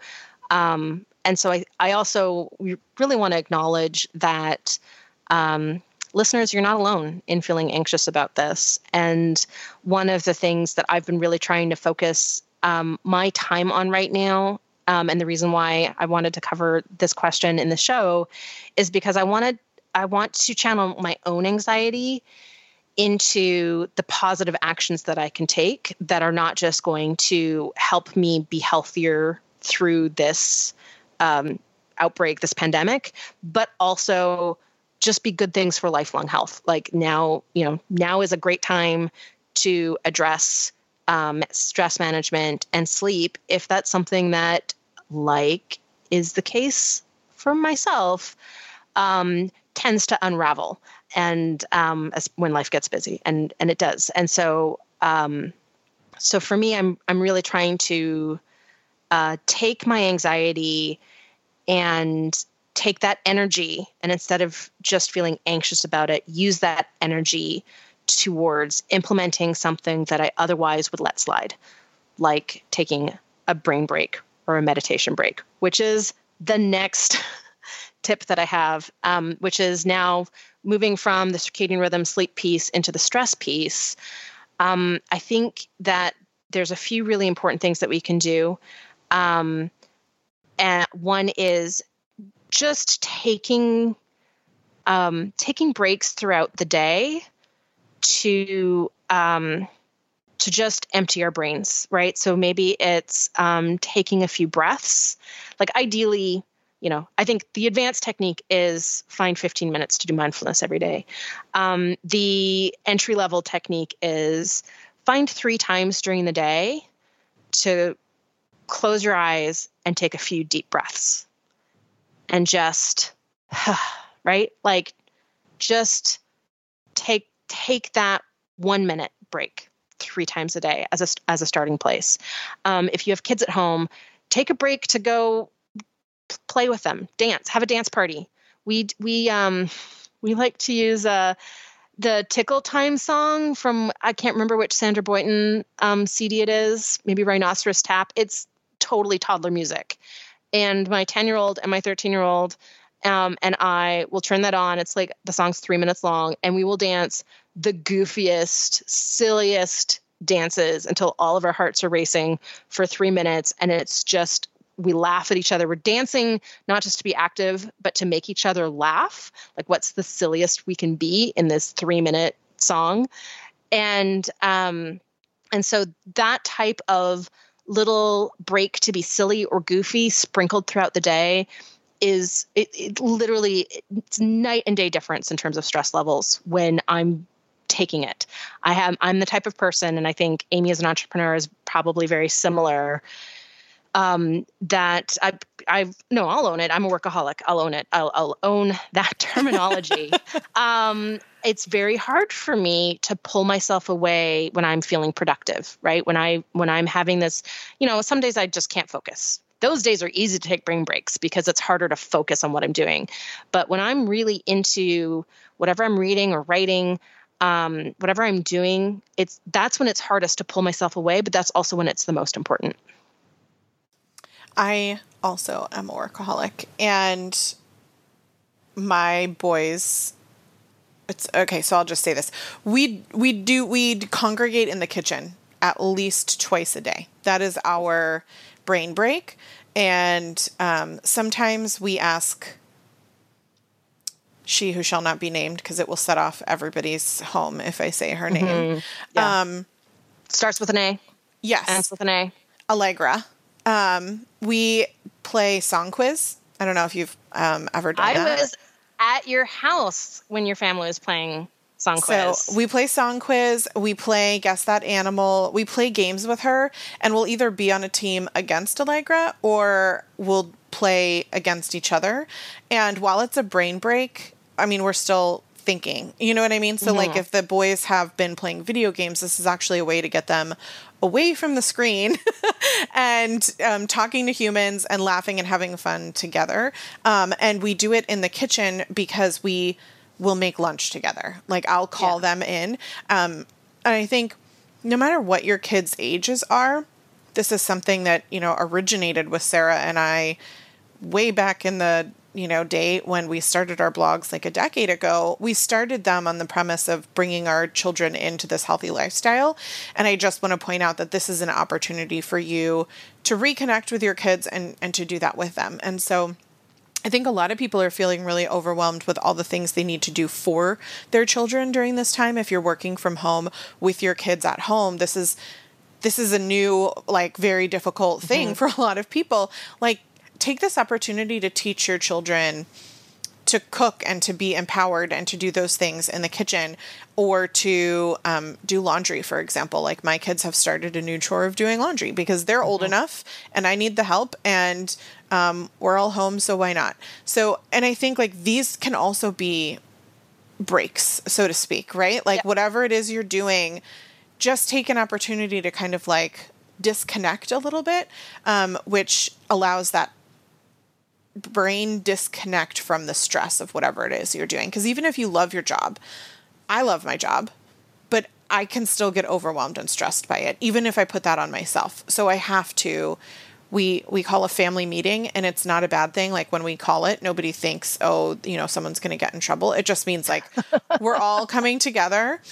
Um, and so I, I also really want to acknowledge that um, listeners, you're not alone in feeling anxious about this. And one of the things that I've been really trying to focus um, my time on right now, um, and the reason why I wanted to cover this question in the show, is because I wanted I want to channel my own anxiety into the positive actions that I can take that are not just going to help me be healthier through this um, outbreak, this pandemic, but also just be good things for lifelong health. Like now, you know, now is a great time to address um, stress management and sleep if that's something that, like, is the case for myself, um, tends to unravel and um, as when life gets busy, and and it does. And so, um, so for me, I'm I'm really trying to uh, take my anxiety and take that energy and instead of just feeling anxious about it, use that energy towards implementing something that I otherwise would let slide, like taking a brain break or a meditation break, which is the next tip that I have, um, which is now moving from the circadian rhythm sleep piece into the stress piece. Um, I think that there's a few really important things that we can do. Um, and one is just taking um, taking breaks throughout the day to um, to just empty our brains, right? So maybe it's um, taking a few breaths. Like ideally, you know, I think the advanced technique is find 15 minutes to do mindfulness every day. Um, the entry level technique is find three times during the day to close your eyes and take a few deep breaths and just right like just take take that one minute break three times a day as a as a starting place. Um, if you have kids at home take a break to go play with them dance have a dance party. We we um we like to use uh the tickle time song from i can't remember which sandra boynton um, cd it is maybe rhinoceros tap. It's totally toddler music. And my 10 year old and my 13 year old um, and I will turn that on. It's like the song's three minutes long, and we will dance the goofiest, silliest dances until all of our hearts are racing for three minutes. And it's just, we laugh at each other. We're dancing not just to be active, but to make each other laugh. Like, what's the silliest we can be in this three minute song? And, um, and so that type of little break to be silly or goofy sprinkled throughout the day is it, it literally it's night and day difference in terms of stress levels when I'm taking it. I have I'm the type of person and I think Amy as an entrepreneur is probably very similar um, that I, I, no, I'll own it. I'm a workaholic. I'll own it. I'll, I'll own that terminology. um, it's very hard for me to pull myself away when I'm feeling productive, right? When I, when I'm having this, you know, some days I just can't focus. Those days are easy to take brain breaks because it's harder to focus on what I'm doing. But when I'm really into whatever I'm reading or writing, um, whatever I'm doing, it's that's when it's hardest to pull myself away. But that's also when it's the most important. I also am a workaholic, and my boys. It's okay. So I'll just say this: we we do we congregate in the kitchen at least twice a day. That is our brain break, and um, sometimes we ask she who shall not be named because it will set off everybody's home if I say her name. Mm-hmm. Yeah. Um, Starts with an A. Yes. Ends with an A. Allegra. Um, we play song quiz. I don't know if you've um, ever done I that. was at your house when your family was playing song quiz. So we play song quiz. We play guess that animal. We play games with her, and we'll either be on a team against Allegra or we'll play against each other. And while it's a brain break, I mean, we're still thinking. You know what I mean? So, mm-hmm. like, if the boys have been playing video games, this is actually a way to get them away from the screen and um, talking to humans and laughing and having fun together. Um, and we do it in the kitchen because we will make lunch together. Like I'll call yeah. them in. Um, and I think no matter what your kids' ages are, this is something that, you know, originated with Sarah and I way back in the you know day when we started our blogs like a decade ago we started them on the premise of bringing our children into this healthy lifestyle and i just want to point out that this is an opportunity for you to reconnect with your kids and and to do that with them and so I think a lot of people are feeling really overwhelmed with all the things they need to do for their children during this time. If you're working from home with your kids at home, this is this is a new like very difficult thing mm-hmm. for a lot of people. Like take this opportunity to teach your children to cook and to be empowered and to do those things in the kitchen or to um, do laundry, for example. Like my kids have started a new chore of doing laundry because they're mm-hmm. old enough and I need the help and um, we're all home, so why not? So, and I think like these can also be breaks, so to speak, right? Like whatever it is you're doing, just take an opportunity to kind of like disconnect a little bit, um, which allows that brain disconnect from the stress of whatever it is you're doing. Because even if you love your job, I love my job, but I can still get overwhelmed and stressed by it, even if I put that on myself. So I have to. We, we call a family meeting and it's not a bad thing like when we call it nobody thinks oh you know someone's going to get in trouble it just means like we're all coming together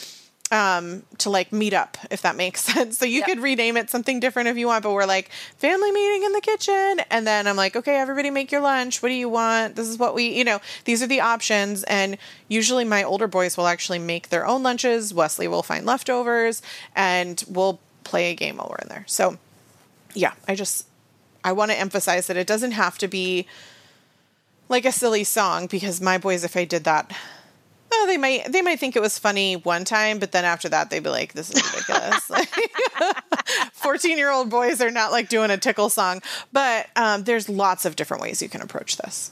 um, to like meet up, if that makes sense. So you yep. could rename it something different if you want, but we're like family meeting in the kitchen. And then I'm like, okay, everybody make your lunch. What do you want? This is what we, you know, these are the options. And usually my older boys will actually make their own lunches. Wesley will find leftovers and we'll play a game while we're in there. So yeah, I just, I want to emphasize that it doesn't have to be like a silly song because my boys, if I did that, oh, they might they might think it was funny one time, but then after that they'd be like, "This is ridiculous." Fourteen year old boys are not like doing a tickle song, but um, there's lots of different ways you can approach this.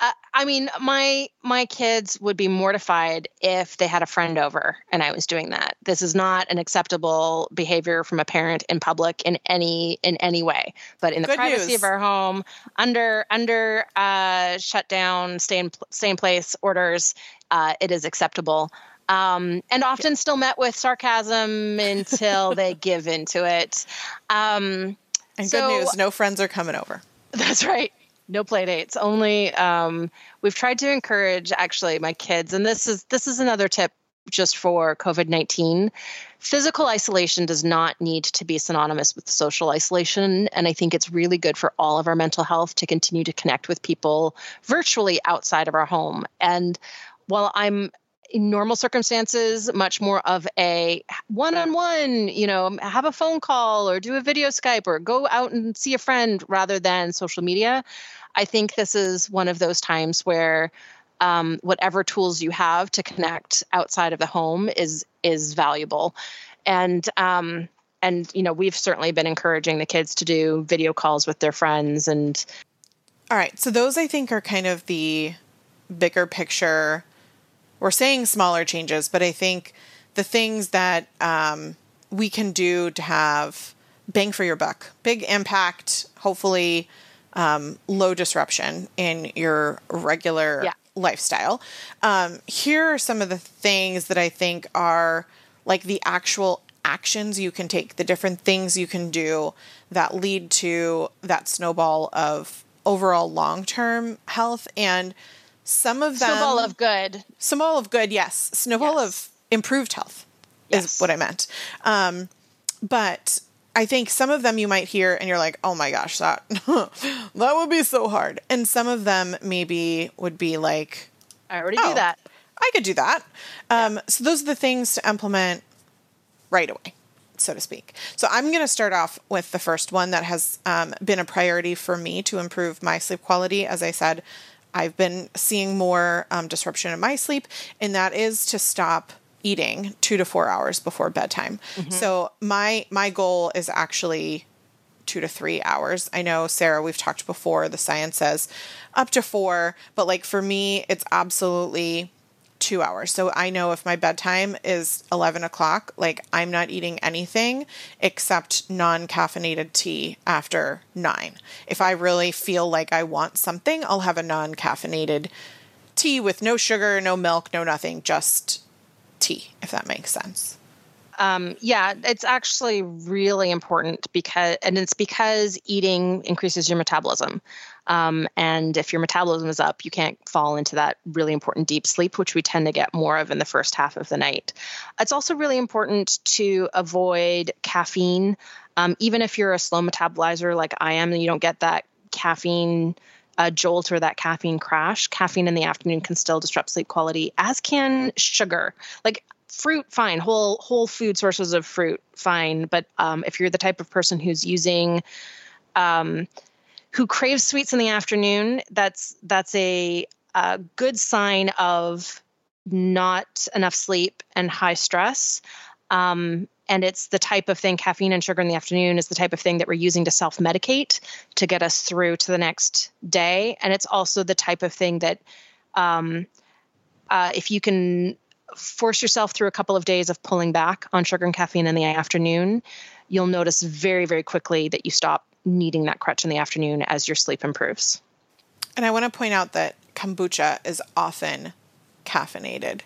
Uh, I mean, my my kids would be mortified if they had a friend over and I was doing that. This is not an acceptable behavior from a parent in public in any in any way. But in the Good privacy news. of our home, under under uh, shutdown, stay in stay in place orders, uh, it is acceptable. Um, and often still met with sarcasm until they give into it. Um, and so, good news, no friends are coming over. That's right no play dates only um, we've tried to encourage actually my kids and this is this is another tip just for covid-19 physical isolation does not need to be synonymous with social isolation and i think it's really good for all of our mental health to continue to connect with people virtually outside of our home and while i'm in normal circumstances much more of a one-on-one you know have a phone call or do a video skype or go out and see a friend rather than social media I think this is one of those times where um, whatever tools you have to connect outside of the home is is valuable, and um, and you know we've certainly been encouraging the kids to do video calls with their friends and. All right, so those I think are kind of the bigger picture. We're saying smaller changes, but I think the things that um, we can do to have bang for your buck, big impact, hopefully um, low disruption in your regular yeah. lifestyle. Um, here are some of the things that I think are like the actual actions you can take, the different things you can do that lead to that snowball of overall long term health. And some of them. Snowball of good. Snowball of good, yes. Snowball yes. of improved health yes. is what I meant. Um, but I think some of them you might hear and you're like, oh my gosh, that that would be so hard. And some of them maybe would be like, I already oh, do that. I could do that. Um, yeah. So those are the things to implement right away, so to speak. So I'm going to start off with the first one that has um, been a priority for me to improve my sleep quality. As I said, I've been seeing more um, disruption in my sleep, and that is to stop eating two to four hours before bedtime. Mm-hmm. So my my goal is actually two to three hours. I know Sarah, we've talked before. The science says up to four, but like for me, it's absolutely two hours. So I know if my bedtime is 11 o'clock, like I'm not eating anything except non caffeinated tea after nine. If I really feel like I want something, I'll have a non caffeinated tea with no sugar, no milk, no nothing, just tea, if that makes sense. Um, yeah, it's actually really important because, and it's because eating increases your metabolism. Um, and if your metabolism is up, you can't fall into that really important deep sleep, which we tend to get more of in the first half of the night. It's also really important to avoid caffeine. Um, even if you're a slow metabolizer like I am, and you don't get that caffeine uh, jolt or that caffeine crash, caffeine in the afternoon can still disrupt sleep quality, as can sugar. Like fruit, fine. Whole whole food sources of fruit, fine. But um, if you're the type of person who's using um, who craves sweets in the afternoon, that's that's a, a good sign of not enough sleep and high stress. Um, and it's the type of thing caffeine and sugar in the afternoon is the type of thing that we're using to self medicate to get us through to the next day and it's also the type of thing that um, uh, if you can force yourself through a couple of days of pulling back on sugar and caffeine in the afternoon you'll notice very very quickly that you stop needing that crutch in the afternoon as your sleep improves and i want to point out that kombucha is often caffeinated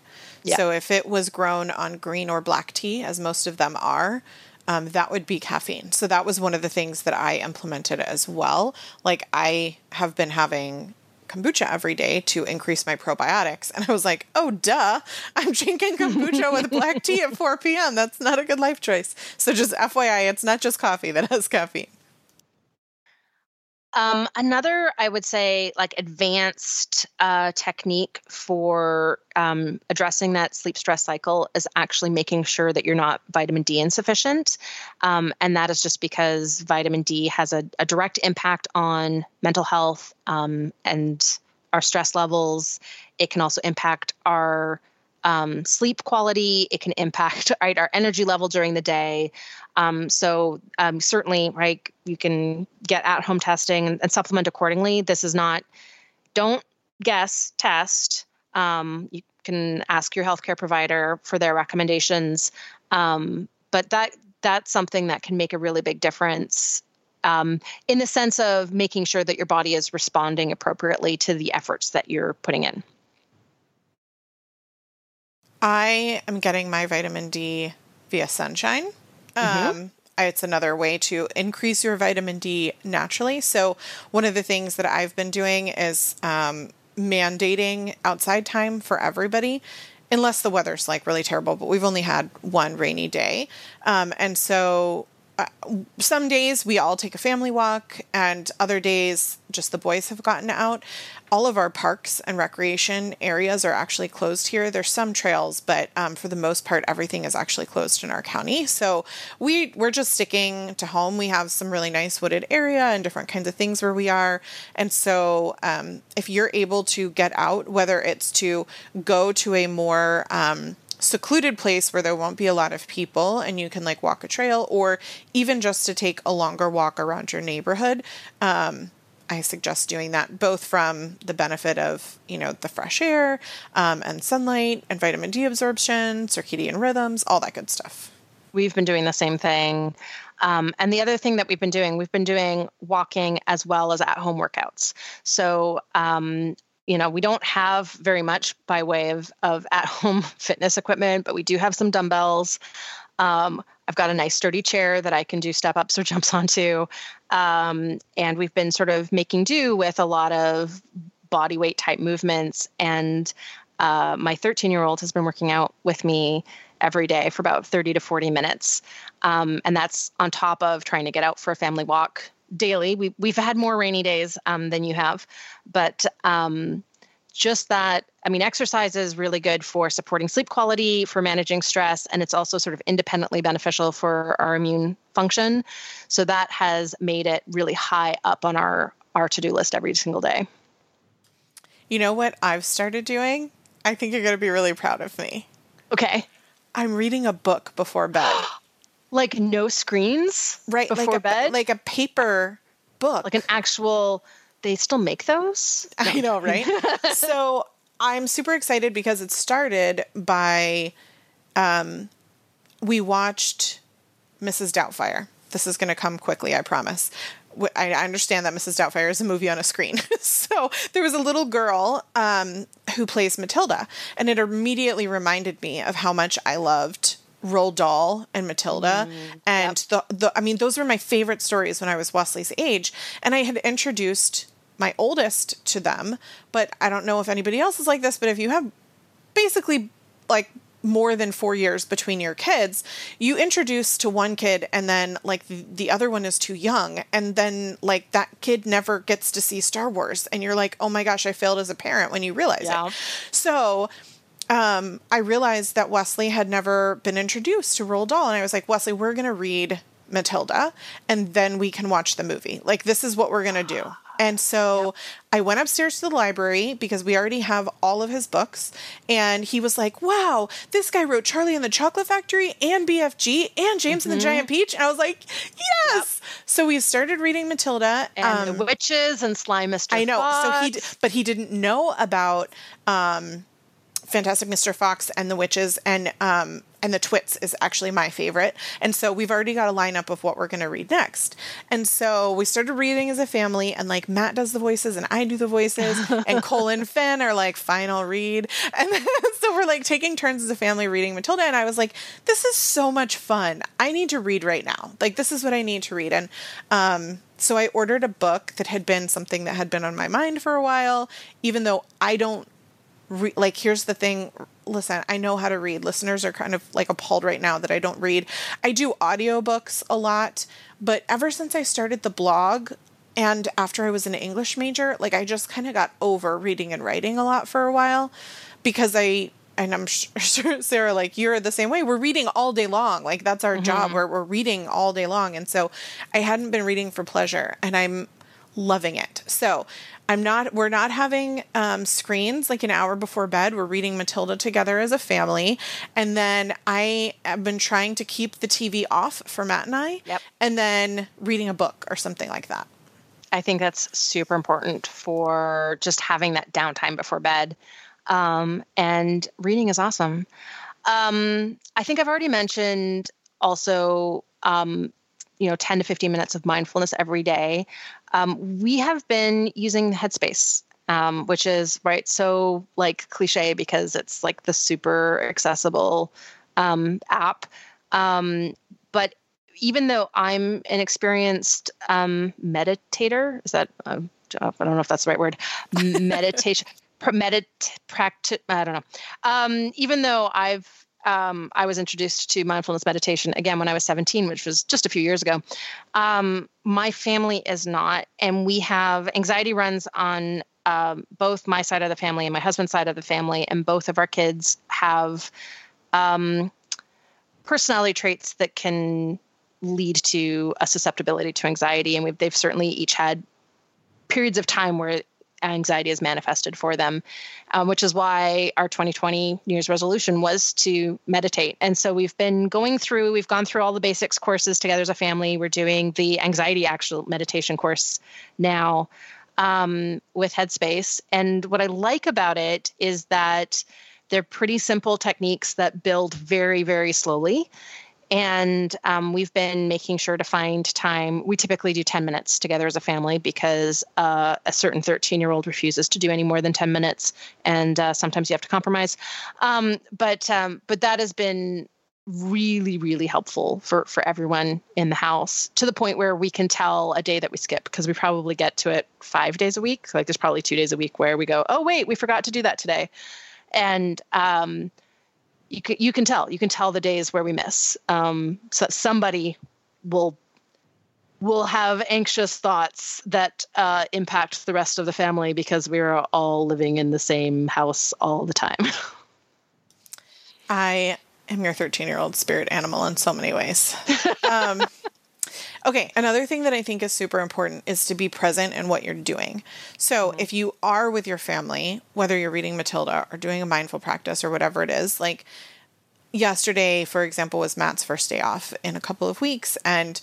yeah. So if it was grown on green or black tea, as most of them are, um, that would be caffeine. So that was one of the things that I implemented as well. Like I have been having kombucha every day to increase my probiotics. And I was like, oh, duh, I'm drinking kombucha with black tea at 4 p.m. That's not a good life choice. So just FYI, it's not just coffee that has caffeine. Um, another, I would say, like advanced uh, technique for um, addressing that sleep stress cycle is actually making sure that you're not vitamin D insufficient. Um, and that is just because vitamin D has a, a direct impact on mental health um, and our stress levels. It can also impact our um, sleep quality. It can impact right our energy level during the day. Um, so um, certainly, right, you can get at home testing and, and, supplement accordingly. This is not. Don't guess. Test. Um, you can ask your healthcare provider for their recommendations. Um, but that that's something that can make a really big difference um, in the sense of making sure that your body is responding appropriately to the efforts that you're putting in. I am getting my vitamin D via sunshine. Mm-hmm. Um, it's another way to increase your vitamin D naturally. So, one of the things that I've been doing is um, mandating outside time for everybody, unless the weather's like really terrible, but we've only had one rainy day. Um, and so, uh, some days we all take a family walk, and other days just the boys have gotten out. All of our parks and recreation areas are actually closed here. There's some trails, but um, for the most part, everything is actually closed in our county. So we we're just sticking to home. We have some really nice wooded area and different kinds of things where we are, and so um, if you're able to get out, whether it's to go to a more um, secluded place where there won't be a lot of people and you can like walk a trail or even just to take a longer walk around your neighborhood um, i suggest doing that both from the benefit of you know the fresh air um, and sunlight and vitamin d absorption circadian rhythms all that good stuff we've been doing the same thing um, and the other thing that we've been doing, we've been doing walking as well as at home workouts. So um, you know, we don't have very much by way of, of at home fitness equipment, but we do have some dumbbells. Um, I've got a nice sturdy chair that I can do step ups or jumps onto. Um, and we've been sort of making do with a lot of body weight type movements. And uh, my 13 year old has been working out with me every day for about 30 to 40 minutes. Um, and that's on top of trying to get out for a family walk daily. We, we've had more rainy days um, than you have, but um, just that, I mean, exercise is really good for supporting sleep quality, for managing stress, and it's also sort of independently beneficial for our immune function. So that has made it really high up on our, our to do list every single day. You know what I've started doing? I think you're going to be really proud of me. Okay. I'm reading a book before bed. like no screens right before like a, bed like a paper book like an actual they still make those no. i know right so i'm super excited because it started by um, we watched mrs doubtfire this is going to come quickly i promise I understand that Mrs. Doubtfire is a movie on a screen. so there was a little girl um, who plays Matilda, and it immediately reminded me of how much I loved Roald Dahl and Matilda. Mm, and yep. the, the, I mean, those were my favorite stories when I was Wesley's age. And I had introduced my oldest to them, but I don't know if anybody else is like this, but if you have basically like more than four years between your kids, you introduce to one kid and then like the, the other one is too young. And then like that kid never gets to see Star Wars. And you're like, oh my gosh, I failed as a parent when you realize yeah. it. So um, I realized that Wesley had never been introduced to Roald Dahl. And I was like, Wesley, we're going to read Matilda and then we can watch the movie. Like, this is what we're going to do. And so. I went upstairs to the library because we already have all of his books. And he was like, wow, this guy wrote Charlie and the Chocolate Factory and BFG and James mm-hmm. and the mm-hmm. Giant Peach. And I was like, yes. Yep. So we started reading Matilda. And um, the witches and Sly Mr. I know. Fox. So he, but he didn't know about, um, Fantastic Mr. Fox and the Witches and um and the Twits is actually my favorite. And so we've already got a lineup of what we're going to read next. And so we started reading as a family and like Matt does the voices and I do the voices and Cole and Finn are like final read. And then, so we're like taking turns as a family reading Matilda and I was like this is so much fun. I need to read right now. Like this is what I need to read and um so I ordered a book that had been something that had been on my mind for a while even though I don't re- like here's the thing listen i know how to read listeners are kind of like appalled right now that i don't read i do audiobooks a lot but ever since i started the blog and after i was an english major like i just kind of got over reading and writing a lot for a while because i and I'm sure Sarah, like you're the same way. We're reading all day long. Like that's our mm-hmm. job. We're, we're reading all day long. And so I hadn't been reading for pleasure and I'm loving it. So I'm not, we're not having um, screens like an hour before bed. We're reading Matilda together as a family. And then I have been trying to keep the TV off for Matt and I. Yep. And then reading a book or something like that. I think that's super important for just having that downtime before bed. Um, and reading is awesome. Um, I think I've already mentioned also um, you know 10 to 15 minutes of mindfulness every day um, we have been using headspace um, which is right so like cliche because it's like the super accessible um, app. Um, but even though i'm an experienced um, meditator is that uh, i don't know if that's the right word meditation medit practice i don't know. Um, even though i've um, I was introduced to mindfulness meditation again when I was 17, which was just a few years ago. Um, my family is not, and we have anxiety runs on um, both my side of the family and my husband's side of the family, and both of our kids have um, personality traits that can lead to a susceptibility to anxiety, and they've certainly each had periods of time where anxiety is manifested for them, um, which is why our 2020 New Year's resolution was to meditate. And so we've been going through, we've gone through all the basics courses together as a family. We're doing the anxiety actual meditation course now um, with Headspace. And what I like about it is that they're pretty simple techniques that build very, very slowly. And um, we've been making sure to find time. We typically do 10 minutes together as a family because uh, a certain 13 year old refuses to do any more than 10 minutes. And uh, sometimes you have to compromise. Um, but, um, but that has been really really helpful for for everyone in the house to the point where we can tell a day that we skip because we probably get to it five days a week like there's probably two days a week where we go oh wait we forgot to do that today and um you can you can tell you can tell the days where we miss. Um, so somebody will will have anxious thoughts that uh, impact the rest of the family because we are all living in the same house all the time. I am your 13 year old spirit animal in so many ways. Um, okay, another thing that I think is super important is to be present in what you're doing. So mm-hmm. if you are with your family, whether you're reading Matilda or doing a mindful practice or whatever it is, like yesterday, for example, was Matt's first day off in a couple of weeks. And,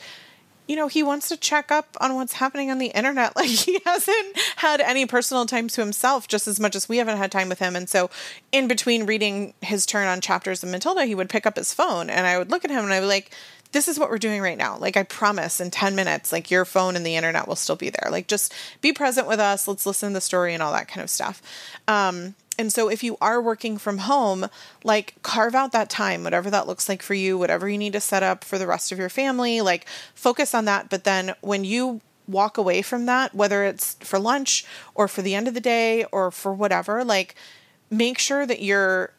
you know, he wants to check up on what's happening on the internet. Like, he hasn't had any personal time to himself just as much as we haven't had time with him. And so, in between reading his turn on chapters of Matilda, he would pick up his phone and I would look at him and I'd be like, this is what we're doing right now. Like, I promise in 10 minutes, like, your phone and the internet will still be there. Like, just be present with us. Let's listen to the story and all that kind of stuff. Um, and so, if you are working from home, like carve out that time, whatever that looks like for you, whatever you need to set up for the rest of your family, like focus on that. But then, when you walk away from that, whether it's for lunch or for the end of the day or for whatever, like make sure that you're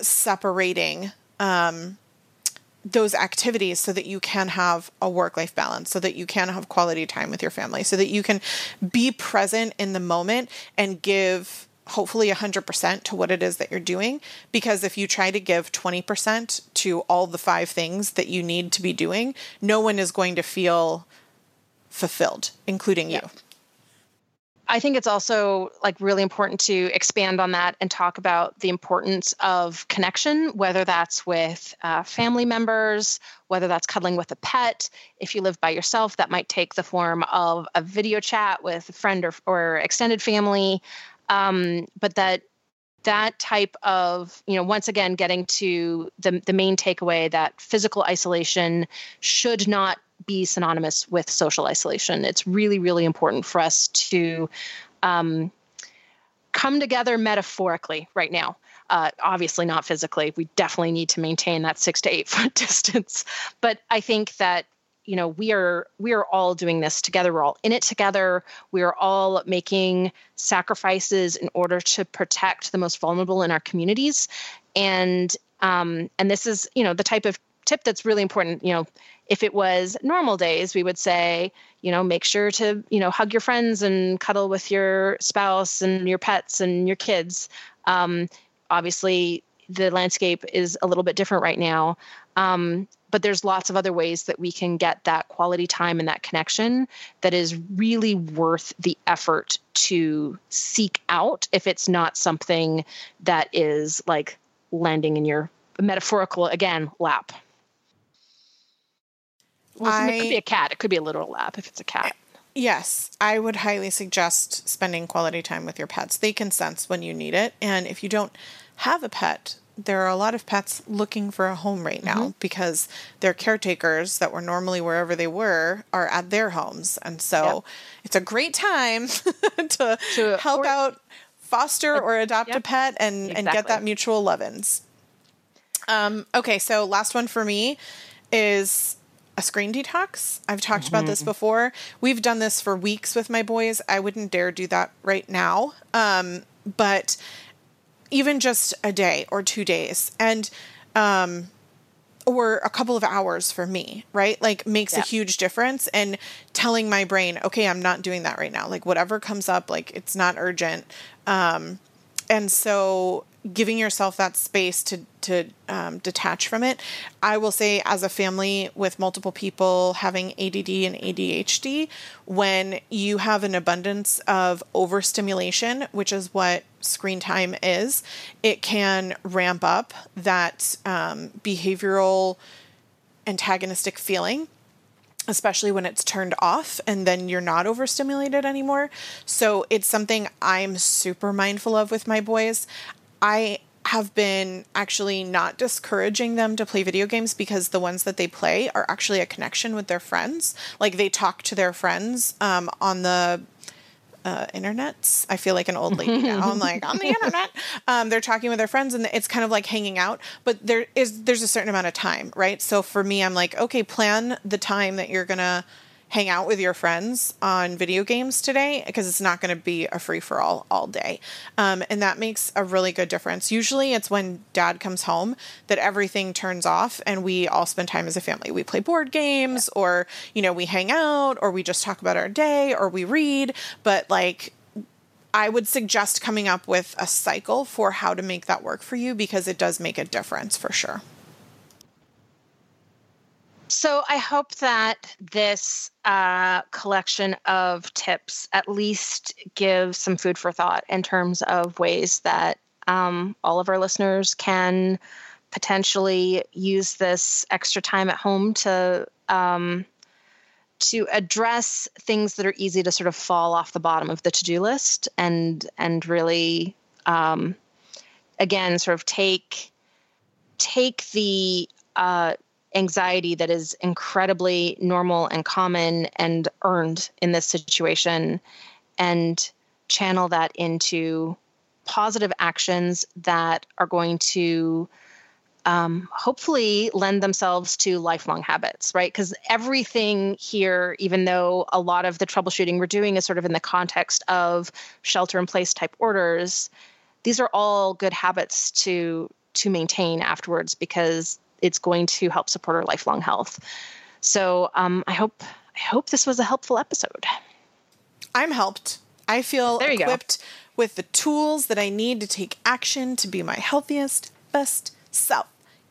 separating um, those activities so that you can have a work life balance, so that you can have quality time with your family, so that you can be present in the moment and give hopefully 100% to what it is that you're doing. Because if you try to give 20% to all the five things that you need to be doing, no one is going to feel fulfilled, including yeah. you. I think it's also like really important to expand on that and talk about the importance of connection, whether that's with uh, family members, whether that's cuddling with a pet. If you live by yourself, that might take the form of a video chat with a friend or, or extended family. Um, but that that type of you know once again getting to the the main takeaway that physical isolation should not be synonymous with social isolation. It's really, really important for us to um, come together metaphorically right now. Uh, obviously, not physically. We definitely need to maintain that six to eight foot distance. But I think that you know we are we are all doing this together we're all in it together we are all making sacrifices in order to protect the most vulnerable in our communities and um, and this is you know the type of tip that's really important you know if it was normal days, we would say, you know, make sure to, you know, hug your friends and cuddle with your spouse and your pets and your kids. Um, obviously, the landscape is a little bit different right now. Um, but there's lots of other ways that we can get that quality time and that connection that is really worth the effort to seek out if it's not something that is like landing in your metaphorical again lap well, I, it could be a cat. It could be a literal lap if it's a cat. Yes, I would highly suggest spending quality time with your pets. They can sense when you need it. And if you don't have a pet, there are a lot of pets looking for a home right now mm-hmm. because their caretakers that were normally wherever they were are at their homes. And so yep. it's a great time to, to, help or, out, foster or adopt yep. a pet and, exactly. and get that mutual love-ins. Um, okay, so last one for me is a screen detox. I've talked mm-hmm. about this mm-hmm. before. We've done this for weeks with my boys. I wouldn't dare do that right now. Um, but even just a day or two days and um, or a couple of hours for me, right? Like makes yeah. a huge difference and telling my brain, okay, I'm not doing that right now. Like whatever comes up, like it's not urgent. Um, and so giving yourself that space to to um, detach from it. I will say, as a family with multiple people having ADD and ADHD, when you have an abundance of overstimulation, which is what screen time is, it can ramp up that um, behavioral antagonistic feeling especially when it's turned off and then you're not overstimulated anymore. So it's something I'm super mindful of with my boys. I have been actually not discouraging them to play video games because the ones that they play are actually a connection with their friends. Like they talk to their friends um, on the uh, internets. I feel like an old lady now. I'm like on the internet. Um, they're talking with their friends, and it's kind of like hanging out. But there is there's a certain amount of time, right? So for me, I'm like, okay, plan the time that you're gonna hang out with your friends on video games today because it's not going to be a free for all all day. Um, and that makes a really good difference. Usually it's when dad comes home that everything turns off and we all spend time as a family. We play board games or, you know, we hang out or we just talk about our day or we read. But like, I would suggest coming up with a cycle for how to make that work for you because it does make a difference for sure. So I hope that this uh, collection of tips at least gives some food for thought in terms of ways that um, all of our listeners can potentially use this extra time at home to um, to address things that are easy to sort of fall off the bottom of the to-do list and and really um, again sort of take take the uh, anxiety that is incredibly normal and common and earned in this situation and channel that into positive actions that are going to um, hopefully lend themselves to lifelong habits, right? Because everything here, even though a lot of the troubleshooting we're doing is sort of in the context of shelter in place type orders, these are all good habits to to maintain afterwards because it's going to help support our lifelong health. So um, I hope I hope this was a helpful episode. I'm helped. I feel equipped with the tools that I need to take action to be my healthiest, best self.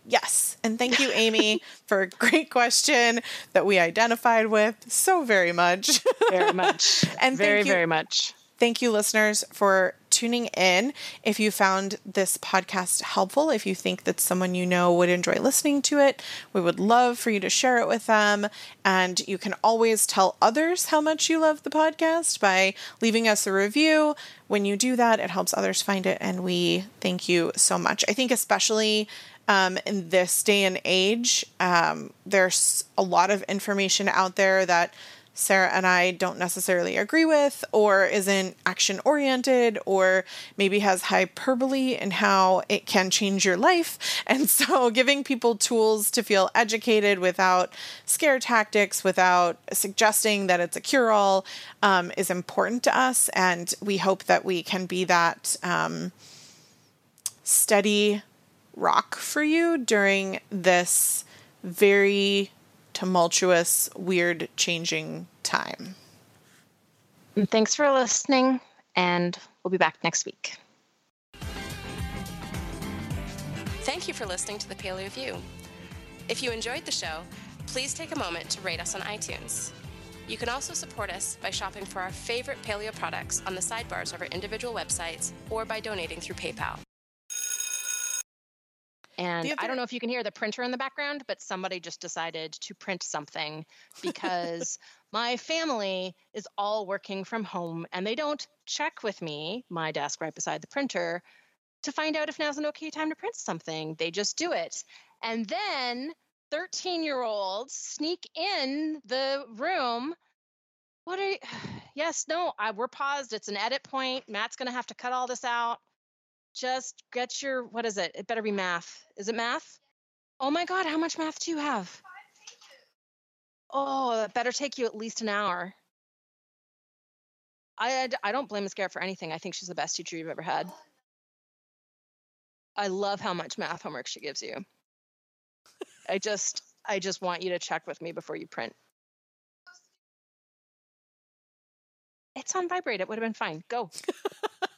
Yes. And thank you, Amy, for a great question that we identified with so very much. Very much. and very, you, very much. Thank you, listeners, for tuning in. If you found this podcast helpful, if you think that someone you know would enjoy listening to it, we would love for you to share it with them. And you can always tell others how much you love the podcast by leaving us a review. When you do that, it helps others find it. And we thank you so much. I think, especially um, in this day and age, um, there's a lot of information out there that Sarah and I don't necessarily agree with, or isn't action oriented, or maybe has hyperbole in how it can change your life. And so, giving people tools to feel educated without scare tactics, without suggesting that it's a cure all, um, is important to us. And we hope that we can be that um, steady rock for you during this very tumultuous, weird, changing time. Thanks for listening, and we'll be back next week. Thank you for listening to the Paleo View. If you enjoyed the show, please take a moment to rate us on iTunes. You can also support us by shopping for our favorite paleo products on the sidebars of our individual websites or by donating through PayPal. And I don't know if you can hear the printer in the background, but somebody just decided to print something because my family is all working from home and they don't check with me, my desk right beside the printer, to find out if now's an okay time to print something. They just do it. And then 13 year olds sneak in the room. What are you? Yes, no, I, we're paused. It's an edit point. Matt's going to have to cut all this out just get your what is it? It better be math. Is it math? Oh my god, how much math do you have? Oh, that better take you at least an hour. I I don't blame Miss Garrett for anything. I think she's the best teacher you've ever had. I love how much math homework she gives you. I just I just want you to check with me before you print. It's on vibrate. It would have been fine. Go.